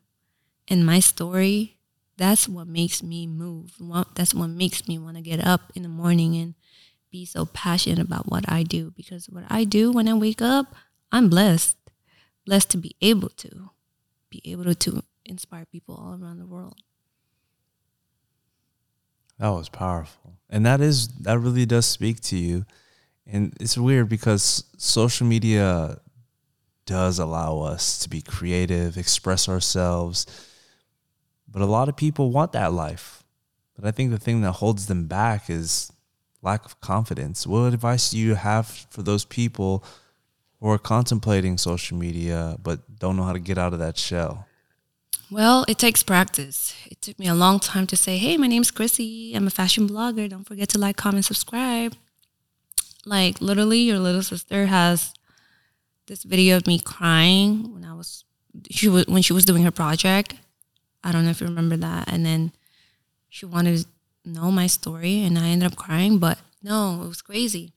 and my story. That's what makes me move. That's what makes me want to get up in the morning and be so passionate about what I do. Because what I do when I wake up, I'm blessed. Blessed to be able to be able to, inspire people all around the world. That was powerful. And that is that really does speak to you. And it's weird because social media does allow us to be creative, express ourselves. But a lot of people want that life. But I think the thing that holds them back is lack of confidence. What advice do you have for those people who are contemplating social media but don't know how to get out of that shell? Well, it takes practice. It took me a long time to say, hey, my name's Chrissy. I'm a fashion blogger. Don't forget to like, comment, subscribe. Like, literally, your little sister has this video of me crying when I was, she was, when she was doing her project. I don't know if you remember that. And then she wanted to know my story, and I ended up crying. But no, it was crazy.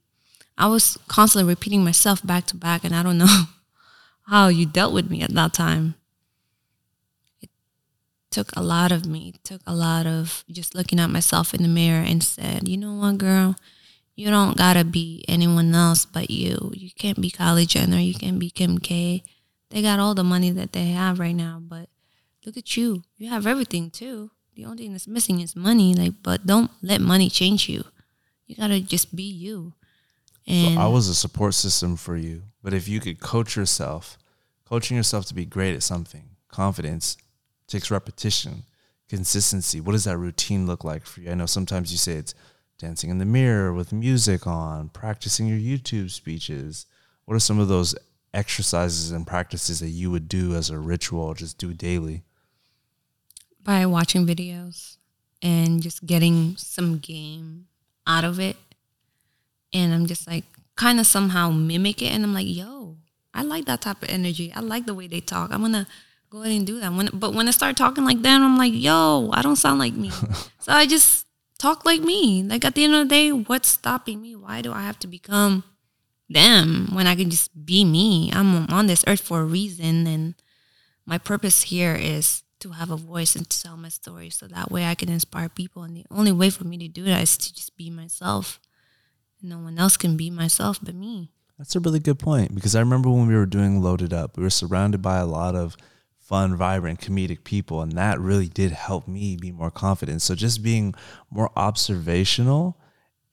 I was constantly repeating myself back to back, and I don't know how you dealt with me at that time It took a lot of me, It took a lot of just looking at myself in the mirror and said, you know what, girl, you don't gotta be anyone else but you. You can't be Kylie Jenner, you can't be Kim K. They got all the money that they have right now, but look at you. You have everything too. The only thing that's missing is money. Like, but don't let money change you. You gotta just be you. And I was a support system for you. But if you could coach yourself, coaching yourself to be great at something, confidence takes repetition, consistency? What does that routine look like for you? I know sometimes you say it's dancing in the mirror with music on, practicing your YouTube speeches. What are some of those exercises and practices that you would do as a ritual, just do daily? By watching videos and just getting some game out of it. And I'm just like, kind of somehow mimic it. And I'm like, yo, I like that type of energy. I like the way they talk. I'm going to go ahead and do that. When, but when I start talking like that, I'm like, yo, I don't sound like me. so I just talk like me. Like at the end of the day, what's stopping me? Why do I have to become them when I can just be me? I'm on this earth for a reason. And my purpose here is to have a voice and to tell my story so that way I can inspire people. And the only way for me to do that is to just be myself. No one else can be myself but me. That's a really good point because I remember when we were doing Loaded Up, we were surrounded by a lot of fun, vibrant, comedic people, and that really did help me be more confident. So just being more observational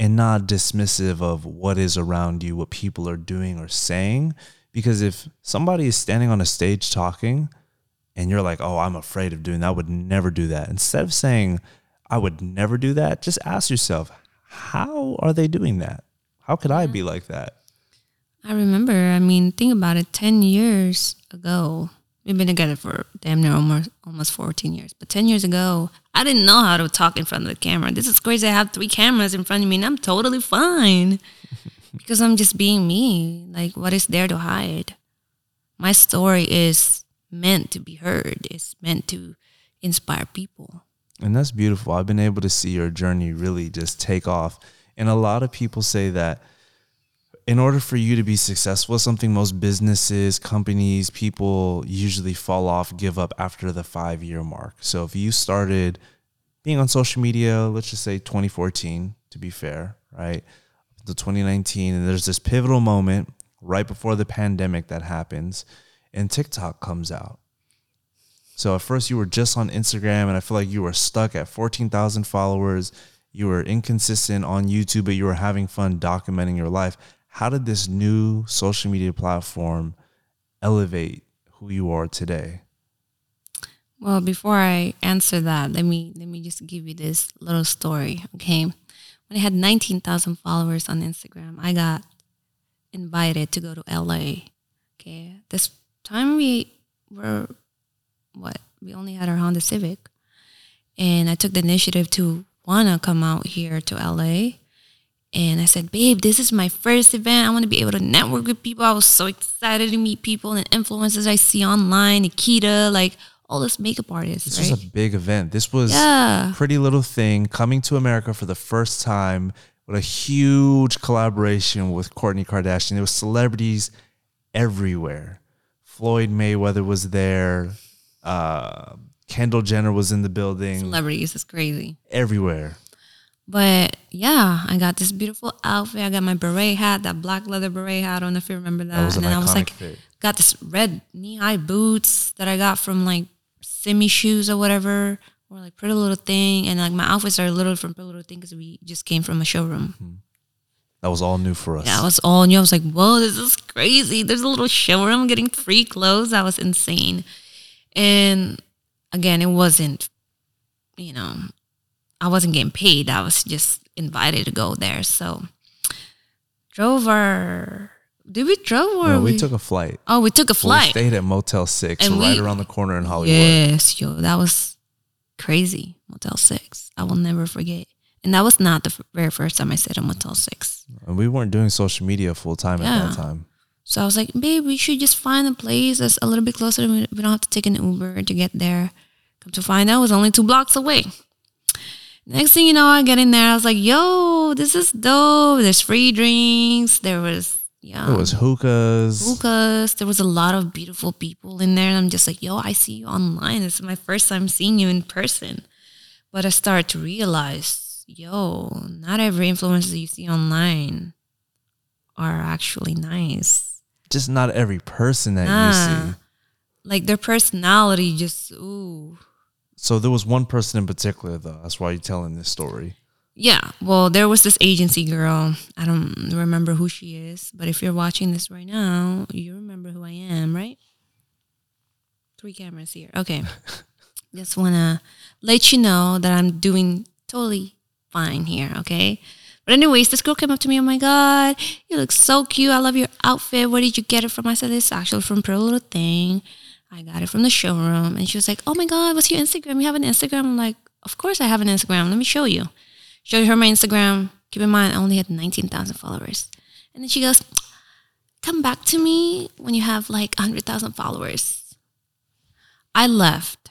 and not dismissive of what is around you, what people are doing or saying. Because if somebody is standing on a stage talking and you're like, oh, I'm afraid of doing that, I would never do that. Instead of saying, I would never do that, just ask yourself, how are they doing that? How could I be mm-hmm. like that? I remember, I mean, think about it 10 years ago. We've been together for damn near almost, almost 14 years. But 10 years ago, I didn't know how to talk in front of the camera. This is crazy. I have three cameras in front of me and I'm totally fine because I'm just being me. Like, what is there to hide? My story is meant to be heard, it's meant to inspire people. And that's beautiful. I've been able to see your journey really just take off. And a lot of people say that in order for you to be successful, something most businesses, companies, people usually fall off, give up after the five year mark. So if you started being on social media, let's just say 2014, to be fair, right? To 2019, and there's this pivotal moment right before the pandemic that happens, and TikTok comes out. So at first you were just on Instagram, and I feel like you were stuck at 14,000 followers. You were inconsistent on YouTube, but you were having fun documenting your life. How did this new social media platform elevate who you are today? Well, before I answer that, let me let me just give you this little story. Okay, when I had 19,000 followers on Instagram, I got invited to go to LA. Okay, this time we were what we only had our Honda Civic, and I took the initiative to wanna come out here to LA. And I said, babe, this is my first event. I want to be able to network with people. I was so excited to meet people and influencers I see online, Nikita, like all this makeup artists. This right? was a big event. This was Yeah. Pretty Little Thing coming to America for the first time with a huge collaboration with Kourtney Kardashian. There were celebrities everywhere. Floyd Mayweather was there. Uh, Kendall Jenner was in the building. Celebrities is crazy. everywhere. But yeah, I got this beautiful outfit. I got my beret hat, that black leather beret hat. I don't know if you remember that. That was an and then I was like, fit. got this red knee high boots that I got from like Simmi shoes or whatever, or like Pretty Little Thing. And like my outfits are a little from Pretty Little Thing because we just came from a showroom. Hmm. That was all new for us. Yeah, I was all new. I was like, whoa, this is crazy. There's a little showroom getting free clothes. That was insane. And again, it wasn't, you know, I wasn't getting paid. I was just invited to go there. So drove our, did we drove or No, we, took a flight. oh, we took a We flight. stayed at Motel 6 And right we- around the corner in Hollywood. Yes, yo, that was crazy. Motel 6. I will never forget. And that was not the very first time I stayed at Motel 6. And we weren't doing social media full time at Yeah. that time. So I was like, babe, we should just find a place that's a little bit closer. We we don't have to take an Uber to get there. Come to find out, it was only two blocks away. Next thing you know, I get in there. I was like, yo, this is dope. There's free drinks. There was, yeah. It was hookahs. hookahs. There was a lot of beautiful people in there. And I'm just like, yo, I see you online. This is my first time seeing you in person. But I started to realize, yo, not every influencer you see online are actually nice. Just not every person that you Ah. see. Like their personality just, ooh. So there was one person in particular, though. That's why you're telling this story. Yeah. Well, there was this agency girl. I don't remember who she is, but if you're watching this right now, you remember who I am, right? Three cameras here. Okay. Just want to let you know that I'm doing totally fine here, okay? But anyways, this girl came up to me. Oh my god, you look so cute. I love your outfit. Where did you get it from? I said it's actually from Pretty Little Thing. I got it from the showroom. And she was like, Oh my god, what's your Instagram? You have an Instagram? I'm like, Of course I have an Instagram. Let me show you. Showed her my Instagram. Keep in mind, I only had 19,000 followers. And then she goes, Come back to me when you have like 100,000 followers. I left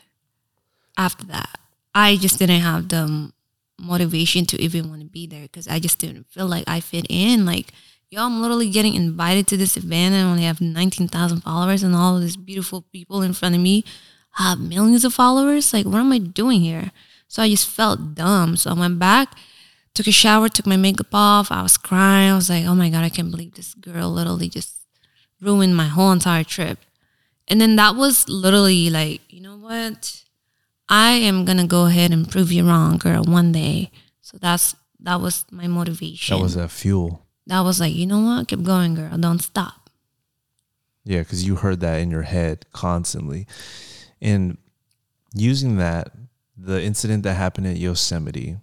after that. I just didn't have the motivation to even want to be there because I just didn't feel like I fit in. Like, yo, I'm literally getting invited to this event and I only have 19,000 followers and all of these beautiful people in front of me have millions of followers. Like, what am I doing here? So I just felt dumb. So I went back, took a shower, took my makeup off. I was crying. I was like, oh my God, I can't believe this girl literally just ruined my whole entire trip. And then that was literally like, you know what? I am gonna go ahead and prove you wrong, girl, one day. So that's that was my motivation. That was a fuel. That was like, you know what? Keep going, girl. Don't stop. Yeah, because you heard that in your head constantly. And using that, the incident that happened at Yosemite,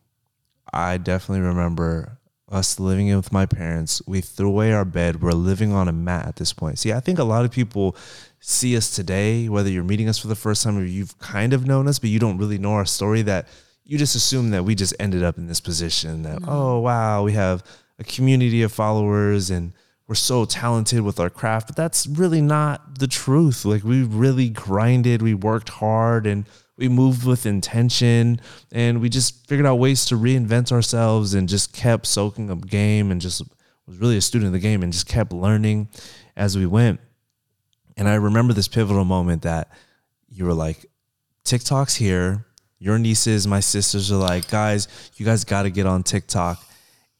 I definitely remember us living in with my parents. We threw away our bed. We're living on a mat at this point. See, I think a lot of people see us today, whether you're meeting us for the first time or you've kind of known us, but you don't really know our story, that you just assume that we just ended up in this position that, oh, wow, we have a community of followers and we're so talented with our craft. But that's really not the truth. Like, we really grinded, we worked hard, and we moved with intention and we just figured out ways to reinvent ourselves and just kept soaking up game and just was really a student of the game and just kept learning as we went. And I remember this pivotal moment that you were like, TikTok's here. Your nieces, my sisters are like, guys, you guys got to get on TikTok.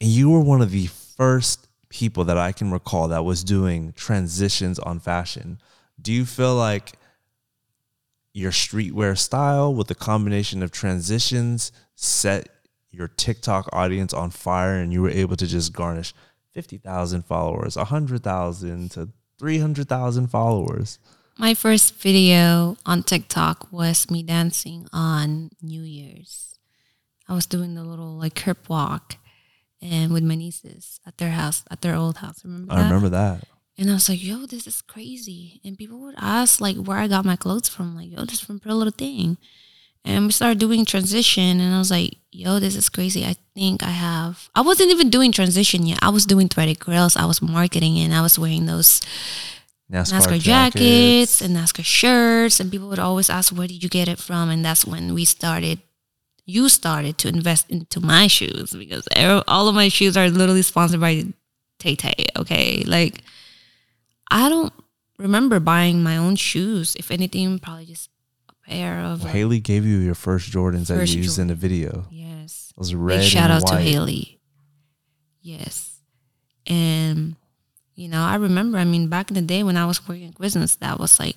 And you were one of the first people that I can recall that was doing transitions on fashion. Do you feel like your streetwear style with the combination of transitions set your TikTok audience on fire and you were able to just garnish 50,000 followers, 100,000 to 300,000 followers? My first video on TikTok was me dancing on New Year's. I was doing the little like crip walk and with my nieces at their house, at their old house. Remember I that? remember that. And I was like, yo, this is crazy. And people would ask like where I got my clothes from. Like, yo, this is from Pretty Little Thing. And we started doing transition and I was like, yo, this is crazy. I think I have I wasn't even doing transition yet. I was doing threaded grills. I was marketing and I was wearing those NASCAR, NASCAR jackets and NASCAR shirts, and people would always ask, "Where did you get it from?" And that's when we started. You started to invest into my shoes because all of my shoes are literally sponsored by Tay Tay. Okay, like I don't remember buying my own shoes. If anything, probably just a pair of. like- Haley gave you your first Jordans that you used in the video. yes, Those red Big shout out to. Haley. Yes. And, you know, I remember, I mean, back in the day when I was working at Quiznos, that was like,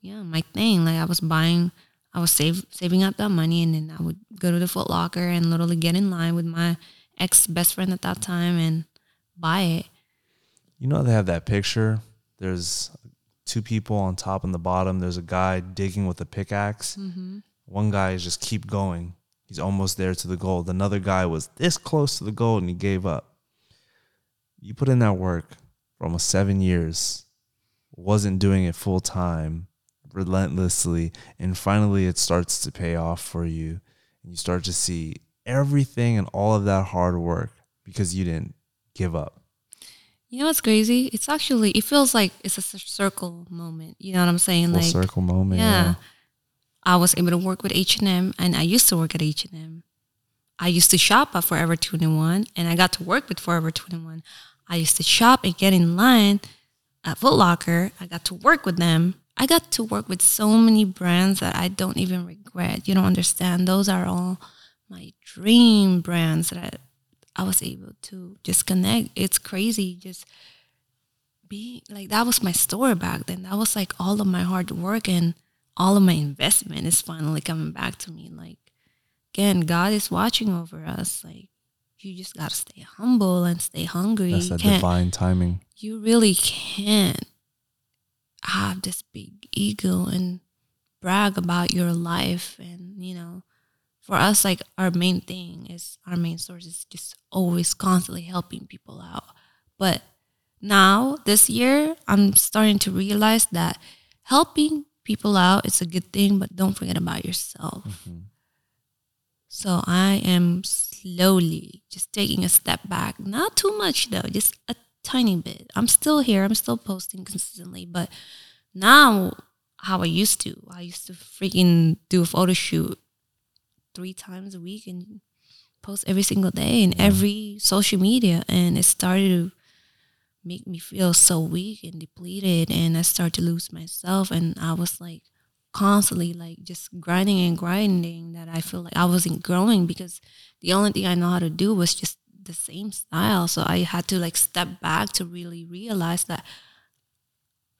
yeah, my thing. Like I was buying, I was save, saving up that money and then I would go to the Foot Locker and literally get in line with my ex best friend at that time and buy it. You know they have that picture. There's two people on top and the bottom. There's a guy digging with a pickaxe. Mm-hmm. One guy is just keep going. He's almost there to the gold. Another guy was this close to the gold and he gave up. You put in that work for almost seven years, wasn't doing it full time, relentlessly, and finally it starts to pay off for you. And you start to see everything and all of that hard work because you didn't give up. You know what's crazy? It's actually, it feels like it's a circle moment. You know what I'm saying? Full like, circle moment. yeah. I was able to work with H&M and I used to work at H&M. I used to shop at Forever 21 and I got to work with Forever 21. I used to shop and get in line at Foot Locker. I got to work with them. I got to work with so many brands that I don't even regret. You don't understand. Those are all my dream brands that I, I was able to just connect. It's crazy. Just be like that was my story back then. That was like all of my hard work and all of my investment is finally coming back to me. Like again, God is watching over us. Like you just gotta stay humble and stay hungry. That's that divine timing. you really can't have this big ego and brag about your life and you know for us like our main thing is our main source is just always constantly helping people out. But now this year i'm starting to realize that helping people out is a good thing but don't forget about yourself. Mm-hmm. so i am slowly just taking a step back. Not too much though just a tiny bit i'm still here i'm still posting consistently but now how I used to. I used to freaking do a photo shoot three times a week and post every single day in every social media. And it started to make me feel so weak and depleted. And I started to lose myself. And I was like constantly like just grinding and grinding that I feel like I wasn't growing because the only thing I know how to do was just the same style. So I had to like step back to really realize that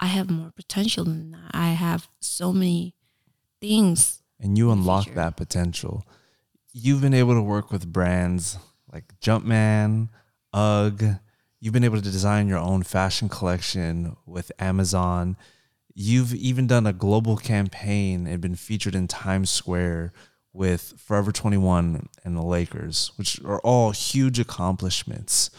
I have more potential than that. I have so many things. And you unlock that potential. You've been able to work with brands like Jumpman, UGG. You've been able to design your own fashion collection with Amazon. You've even done a global campaign and been featured in Times Square with Forever 21 and the Lakers, which are all huge accomplishments.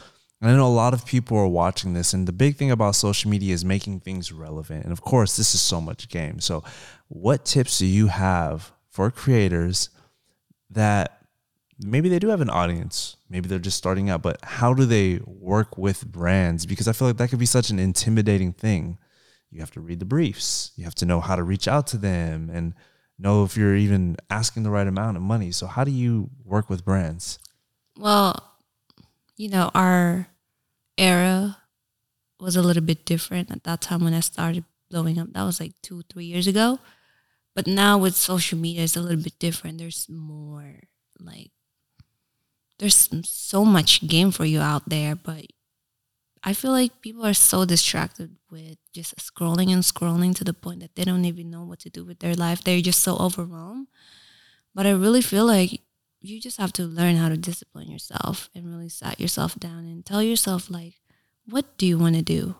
And I know a lot of people are watching this, and the big thing about social media is making things relevant. And of course, this is so much game. So, what tips do you have for creators that maybe they do have an audience, maybe they're just starting out, but how do they work with brands? Because I feel like that could be such an intimidating thing. You have to read the briefs, you have to know how to reach out to them, and know if you're even asking the right amount of money. So, how do you work with brands? Well, you know, our era was a little bit different at that time when I started blowing up. That was like two, three years ago. But now with social media, it's a little bit different. There's more like, there's so much game for you out there, but I feel like people are so distracted with just scrolling and scrolling to the point that they don't even know what to do with their life. They're just so overwhelmed. But I really feel like you just have to learn how to discipline yourself and really set yourself down and tell yourself like what do you want to do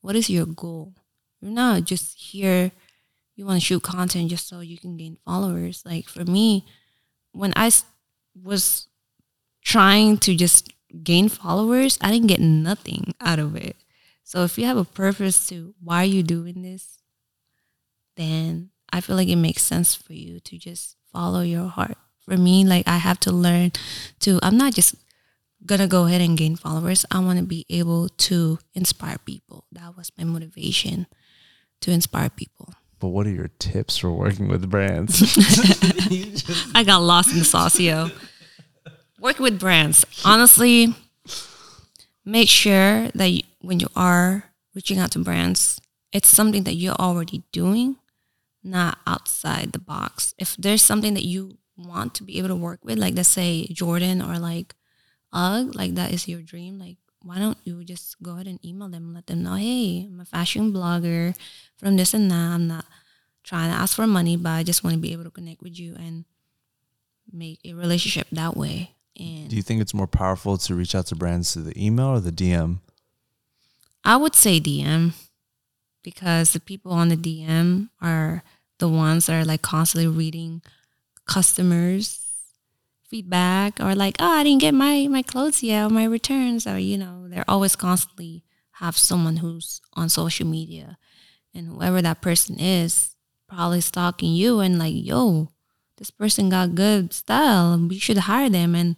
what is your goal you're not just here you want to shoot content just so you can gain followers like for me when i was trying to just gain followers i didn't get nothing out of it. So if you have a purpose to why are you doing this then i feel like it makes sense for you to just follow your heart. For me like i have to learn to i'm not just gonna go ahead and gain followers. I want to be able to inspire people. That was my motivation to inspire people. But what are your tips for working with brands? I got lost in the saucio work with brands honestly make sure that you, when you are reaching out to brands it's something that you're already doing not outside the box if there's something that you want to be able to work with, like let's say Jordan or like UGG, like that is your dream, like why don't you just go ahead and email them and let them know, hey, I'm a fashion blogger from this and that. I'm not trying to ask for money, but I just want to be able to connect with you and make a relationship that way. And do you think it's more powerful to reach out to brands through the email or the DM? I would say DM because the people on the DM are the ones that are like constantly reading customers feedback or like oh i didn't get my my clothes yet or my returns or you know they're always constantly have someone who's on social media and whoever that person is probably stalking you and like yo this person got good style we should hire them and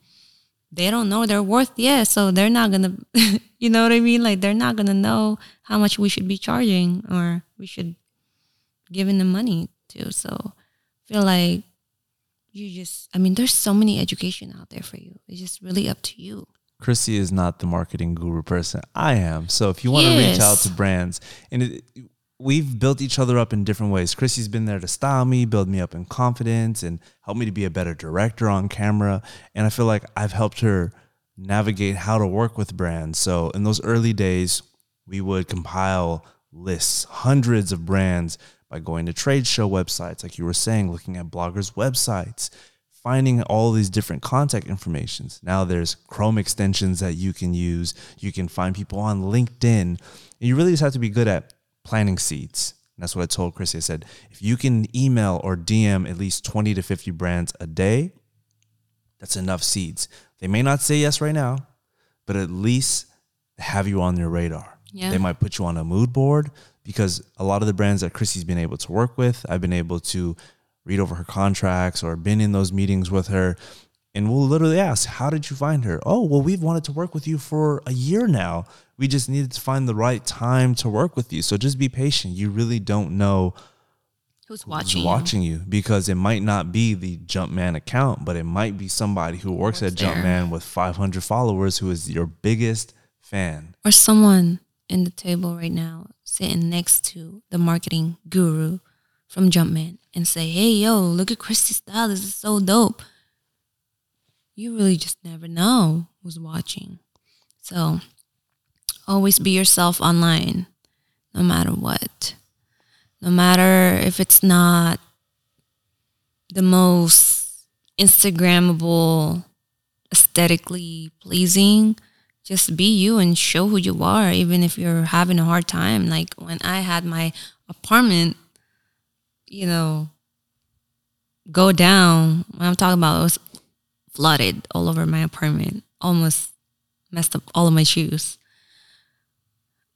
they don't know their worth yet so they're not gonna you know what i mean? Like they're not gonna know how much we should be charging or we should giving them money to so I feel like you just i mean there's so many education out there for you. It's just really up to you. Chrissy is not the marketing guru person. I am. So if you want yes. to reach out to brands and it, we've built each other up in different ways chrissy's been there to style me build me up in confidence and help me to be a better director on camera and i feel like i've helped her navigate how to work with brands so in those early days we would compile lists hundreds of brands by going to trade show websites, like you were saying, looking at bloggers' websites, finding all these different contact informations. Now there's Chrome extensions that you can use. You can find people on LinkedIn. And you really just have to be good at planting seeds. And that's what I told Chrissy. I said, if you can email or DM at least 20 to 50 brands a day, that's enough seeds. They may not say yes right now, but at least have you on their radar. Yeah. They might put you on a mood board because a lot of the brands that Chrissy's been able to work with, I've been able to read over her contracts or been in those meetings with her. And we'll literally ask, How did you find her? Oh, well, we've wanted to work with you for a year now. We just needed to find the right time to work with you. So just be patient. You really don't know Who's who's watching? you? watching you because it might not be the Jumpman account, but it might be somebody who works at there. Jumpman with 500 followers who is your biggest fan. Or someone in the table right now sitting next to the marketing guru from Jumpman and say, "Hey, yo, look at Chrissy's style. This is so dope." You really just never know who's watching. So, always be yourself online, no matter what. No matter if it's not the most Instagrammable, aesthetically pleasing, just be you and show who you are, even if you're having a hard time. Like when I had my apartment, you know, go down, when I'm talking about, it was flooded all over my apartment, almost messed up all of my shoes.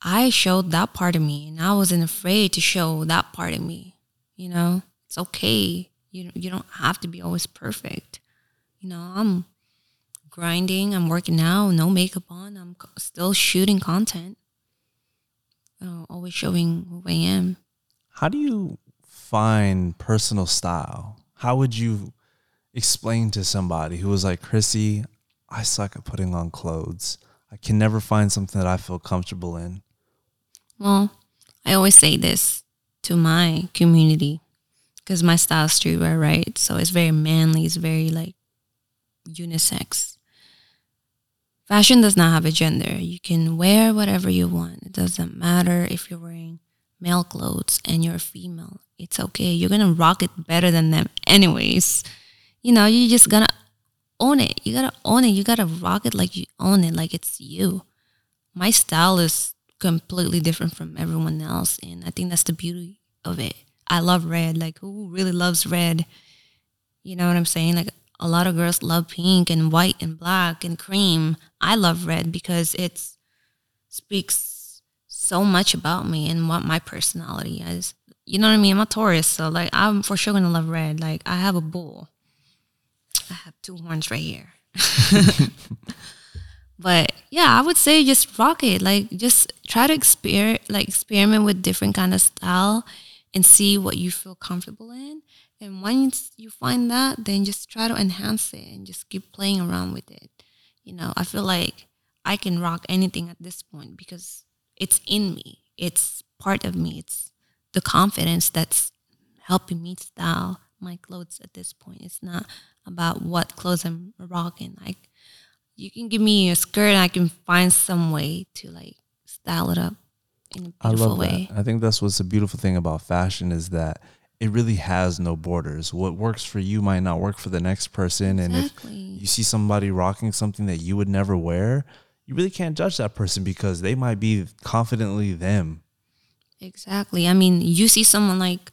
I showed that part of me and I wasn't afraid to show that part of me. You know, it's okay. You you don't have to be always perfect. You know, I'm grinding, I'm working out, no makeup on. I'm still shooting content. Uh, always showing who I am. How do you find personal style? How would you explain to somebody who was like, Chrissy, I suck at putting on clothes. I can never find something that I feel comfortable in. Well, I always say this to my community because my style is streetwear, right? So it's very manly, it's very like unisex. Fashion does not have a gender. You can wear whatever you want. It doesn't matter if you're wearing male clothes and you're female. It's okay. You're gonna rock it better than them, anyways. You know, you're just gonna own it. You gotta own it. You gotta rock it like you own it, like it's you. My style is completely different from everyone else, and I think that's the beauty of it. I love red. Like, who really loves red? You know what I'm saying? Like, a lot of girls love pink and white and black and cream. I love red because it speaks so much about me and what my personality is. You know what I mean? I'm a Taurus, so like I'm for sure gonna love red. Like I have a bull. I have two horns right here. but yeah, I would say just rock it. Like just try to exper like experiment with different kind of style and see what you feel comfortable in. And once you find that, then just try to enhance it and just keep playing around with it. You know, I feel like I can rock anything at this point because it's in me. It's part of me. It's the confidence that's helping me style my clothes at this point. It's not about what clothes I'm rocking. Like you can give me a skirt and I can find some way to like style it up in a beautiful I love way. that. I think that's what's the beautiful thing about fashion is that it really has no borders. What works for you might not work for the next person. And if you see somebody rocking something that you would never wear, you really can't judge that person because they might be confidently them. Exactly. I mean, you see someone like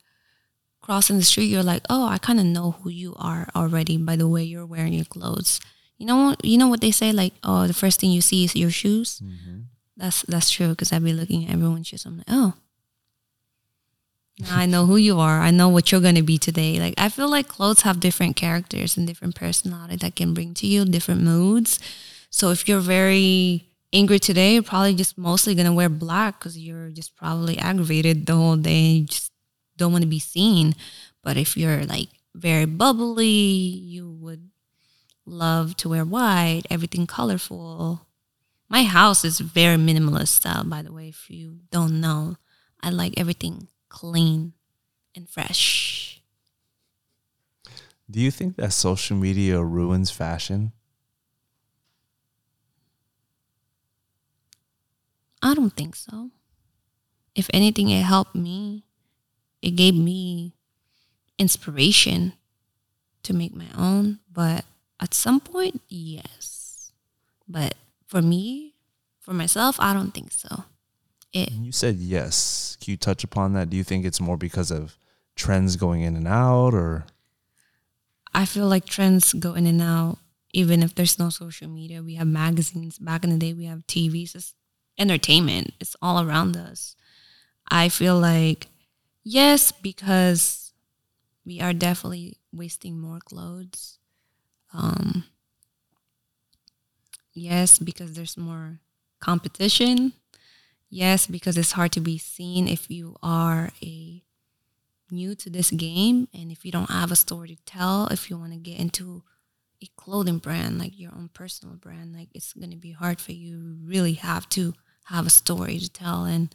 crossing the street, you're like, oh, I kind of know who you are already by the way you're wearing your clothes. You know what? You know what they say, like, oh, the first thing you see is your shoes. Mm-hmm. That's that's true because I've been looking at everyone's shoes. I'm like, oh, now I know who you are. I know what you're gonna be today. Like, I feel like clothes have different characters and different personality that can bring to you different moods. So if you're very angry today, you're probably just mostly gonna wear black because you're just probably aggravated the whole day. You just don't want to be seen. But if you're like very bubbly, you would love to wear white, everything colorful. My house is very minimalist style, by the way, if you don't know. I like everything clean and fresh. Do you think that social media ruins fashion? I don't think so. If anything, it helped me. It gave me inspiration to make my own. But at some point, yes. But for me, for myself, I don't think so. it. You said yes. Can you touch upon that? Do you think it's more because of trends going in and out or I feel like trends go in and out. Even if there's no social media, we have magazines. Back in the day, we have TVs. It's entertainment. It's all around us. I feel like yes, because we are definitely wasting more clothes. Um, yes, because there's more competition. Yes, because it's hard to be seen if you are a new to this game and if you don't have a story to tell, if you want to get into a clothing brand, like your own personal brand, like it's going to be hard for you. You really have to have a story to tell and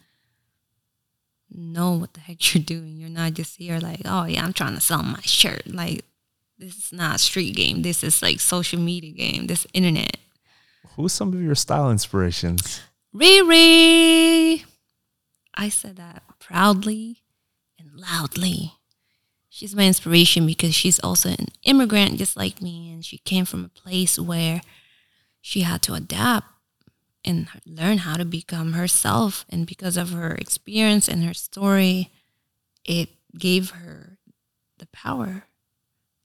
know what the heck you're doing. You're not just here like, oh yeah, I'm trying to sell my shirt. Like this is not street game. This is like social media game. This internet. who's some of your style inspirations? Riri. I said that proudly and loudly. She's my inspiration because she's also an immigrant just like me and she came from a place where she had to adapt and learn how to become herself and because of her experience and her story it gave her the power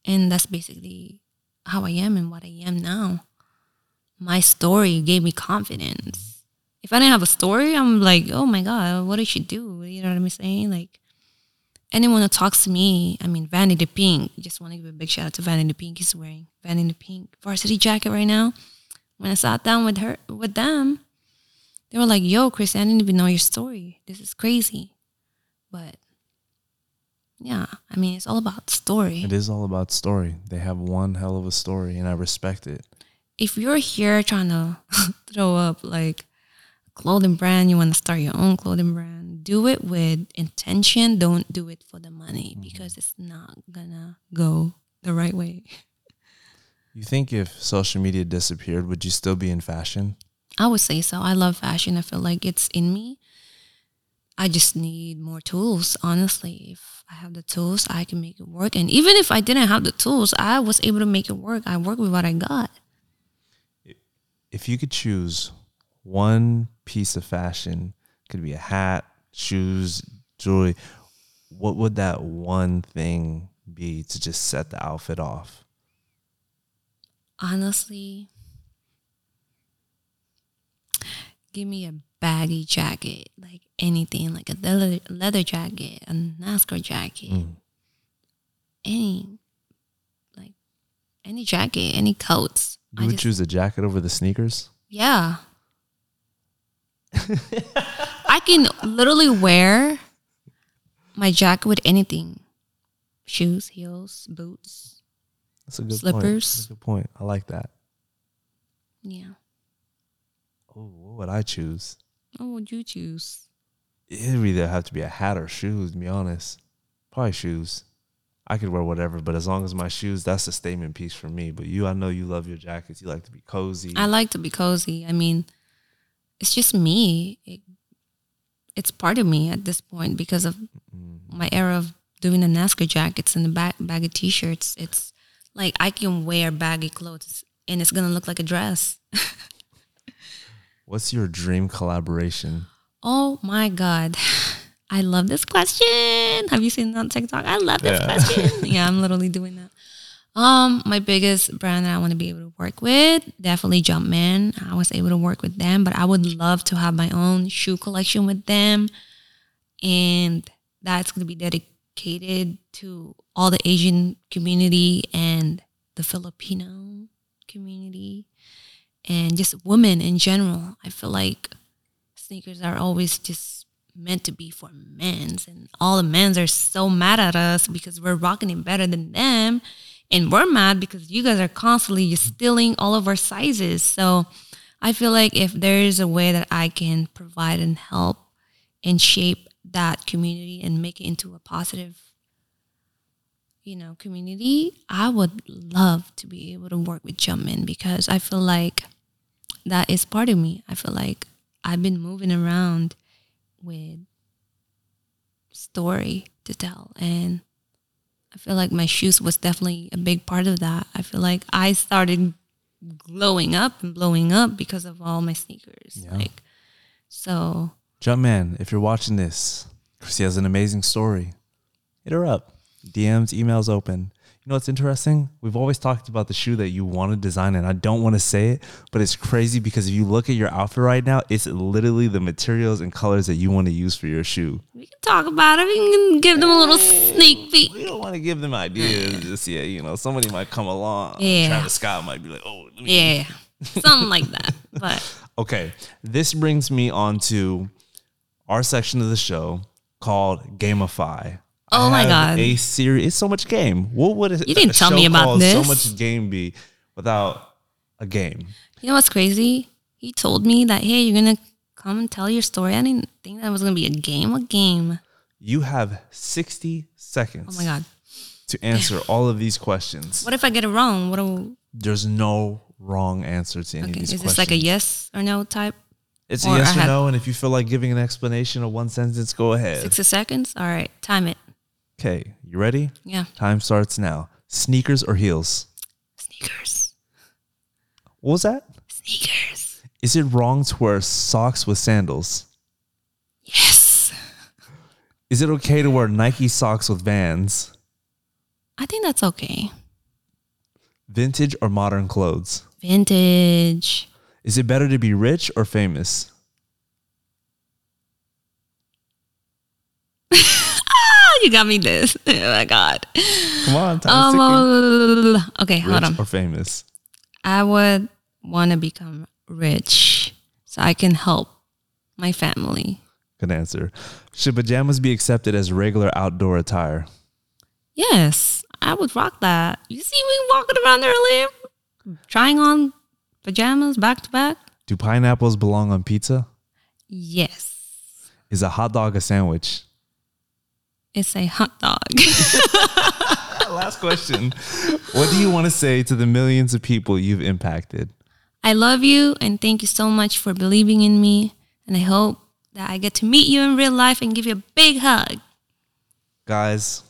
and that's basically how I am and what I am now. My story gave me confidence. If I didn't have a story, I'm like, oh my God, what did she do? You know what I'm saying? Like, anyone who talks to me, I mean, Vanity Pink, just want to give a big shout out to Vanity Pink. He's wearing Vanity Pink varsity jacket right now. When I sat down with her, with them, they were like, yo, Chris, I didn't even know your story. This is crazy. But yeah, I mean, it's all about story. It is all about story. They have one hell of a story, and I respect it. if you're here trying to throw up like a clothing brand, you want to start your own clothing brand, do it with intention. Don't do it for the money mm-hmm. because it's not gonna go the right way. You think if social media disappeared, would you still be in fashion? I would say so. I love fashion. I feel like it's in me. I just need more tools, honestly. If I have the tools, I can make it work. And even if I didn't have the tools, I was able to make it work. I work with what I got. If you could choose one piece of fashion, could be a hat, shoes, jewelry, what would that one thing be to just set the outfit off? honestly, give me a baggy jacket, like anything, like a leather, leather jacket, a NASCAR jacket, Mm. any, like any jacket, any coats. You I would just- choose a jacket over the sneakers? Yeah. I can literally wear my jacket with anything shoes, heels, boots. That's a good point. Slippers. That's a good point. I like that. Yeah. Oh, what would I choose? What would you choose? It'd either have to be a hat or shoes, to be honest. Probably shoes. I could wear whatever, but as long as my shoes, that's a statement piece for me. But you, I know you love your jackets. You like to be cozy. I like to be cozy. I mean, it's just me. It, it's part of me at this point because of Mm. my era of doing the NASCAR jackets and the bag, baggy t-shirts. It's like I can wear baggy clothes and it's gonna look like a dress. What's your dream collaboration? Oh my god, I love this question. Have you seen that on TikTok? I love this Yeah. question. yeah, I'm literally doing that. Um, my biggest brand that I want to be able to work with, definitely Jumpman. I was able to work with them, but I would love to have my own shoe collection with them, and that's going to be dedicated to all the Asian community and the Filipino community, and just women in general. I feel like sneakers are always just meant to be for men's and all the men's are so mad at us because we're rocking it better than them and we're mad because you guys are constantly stealing all of our sizes so i feel like if there is a way that i can provide and help and shape that community and make it into a positive you know community i would love to be able to work with jumpman because i feel like that is part of me i feel like I've been moving around with story to tell and I feel like my shoes was definitely a big part of that. I feel like I started glowing up and blowing up because of all my sneakers. Yeah. Like so Jumpman, if you're watching this, Chrissy has an amazing story. Hit her up. DMs, emails open. You know what's interesting? We've always talked about the shoe that you want to design, and I don't want to say it, but it's crazy because if you look at your outfit right now, it's literally the materials and colors that you want to use for your shoe. We can talk about it. We can give them a little sneak peek. We don't want to give them ideas just yet. You know, somebody might come along. Yeah. Travis Scott might be like, oh, let me Yeah, something like that. But Okay, this brings me on to our section of the show called Gamify. Oh my God. A series. It's so much game. What would a, You didn't tell show me about called So much game be without a game? you know what's crazy? He told me that hey, you're gonna come and tell your story. I didn't think that was gonna be a game. A game. You have sixty seconds. Oh my god. To answer all of these questions. What if I get it wrong? What do There's no wrong answer to any okay? of these questions. Is questions. this like a yes or no type? It's a yes or no, and if you feel like giving an explanation of one sentence, go ahead. Sixty seconds. All right, time it. Okay, you ready? Yeah. Time starts now. Sneakers or heels? Sneakers. What was that? Sneakers. Is it wrong to wear socks with sandals? Yes. Is it okay to wear Nike socks with Vans? I think that's okay. Vintage or modern clothes? Vintage. Is it better to be rich or famous? Ah, you got me this. Oh my god. Come on, ticking. Um, okay, hold on. Rich or famous? I would want to become rich so I can help my family. Good answer. Should pajamas be accepted as regular outdoor attire? Yes, I would rock that. You see me walking around earlier, trying on pajamas back to back? Do pineapples belong on pizza? Yes. Is a hot dog a sandwich? It's a hot dog. Last question. what do you want to say to the millions of people you've impacted? I love you and thank you so much for believing in me. And I hope that I get to meet you in real life and give you a big hug. guys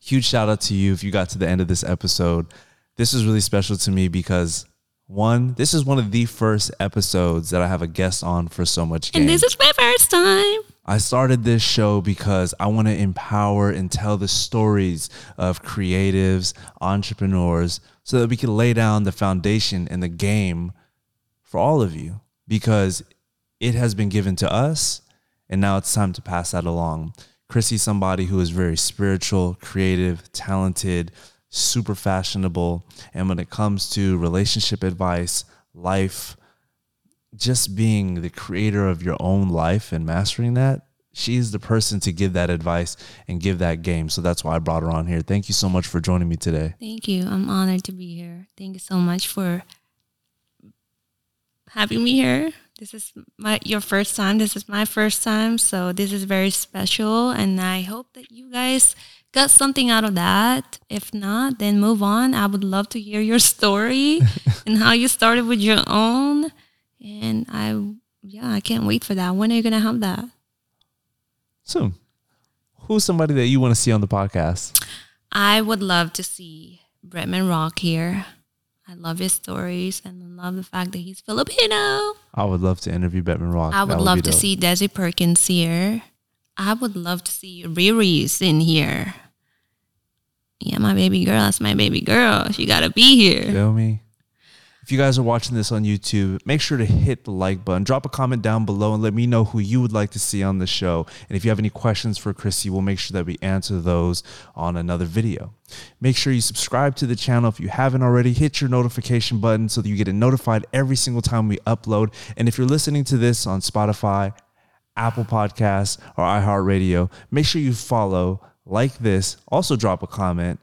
huge shout out to you if you got to the end of this episode this is really special to me because one this is one of the first episodes that i have a guest on for so much game And this is my first time. I started this show because I want to empower and tell the stories of creatives, entrepreneurs, so that we can lay down the foundation and the game for all of you because it has been given to us and now it's time to pass that along. Chrissy's somebody who is very spiritual, creative, talented, super fashionable. And when it comes to relationship advice, life, just being the creator of your own life and mastering that, she's the person to give that advice and give that game. So that's why I brought her on here. Thank you so much for joining me today. Thank you. I'm honored to be here. Thank you so much for having me here. This is my your first time. This is my first time, so this is very special and I hope that you guys got something out of that. If not, then move on. I would love to hear your story and how you started with your own. And I yeah, I can't wait for that. When are you going to have that? Soon. Who's somebody that you want to see on the podcast? I would love to see Bretman Rock here. I love his stories and I love the fact that he's Filipino. I would love to interview Bretman Rock. I That would love to dope. see Desi Perkins here. I would love to see Riri's in here. Yeah, my baby girl. That's my baby girl. She gotta be here. Feel me? If you guys are watching this on YouTube, make sure to hit the like button. Drop a comment down below and let me know who you would like to see on the show. And if you have any questions for Chrissy, we'll make sure that we answer those on another video. Make sure you subscribe to the channel if you haven't already. Hit your notification button so that you get notified every single time we upload. And if you're listening to this on Spotify, Apple Podcasts, or iHeartRadio, make sure you follow, like this, also drop a comment.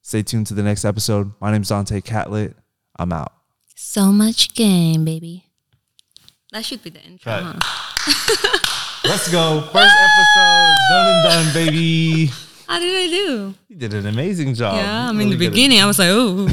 Stay tuned to the next episode. My name's Dontae Catlett. I'm out. So much game, baby. That should be the intro, Cut. huh? Let's go. First episode, done and done, baby. How did I do? You did an amazing job. yeah, I'm in the really good beginning. I was like, oh.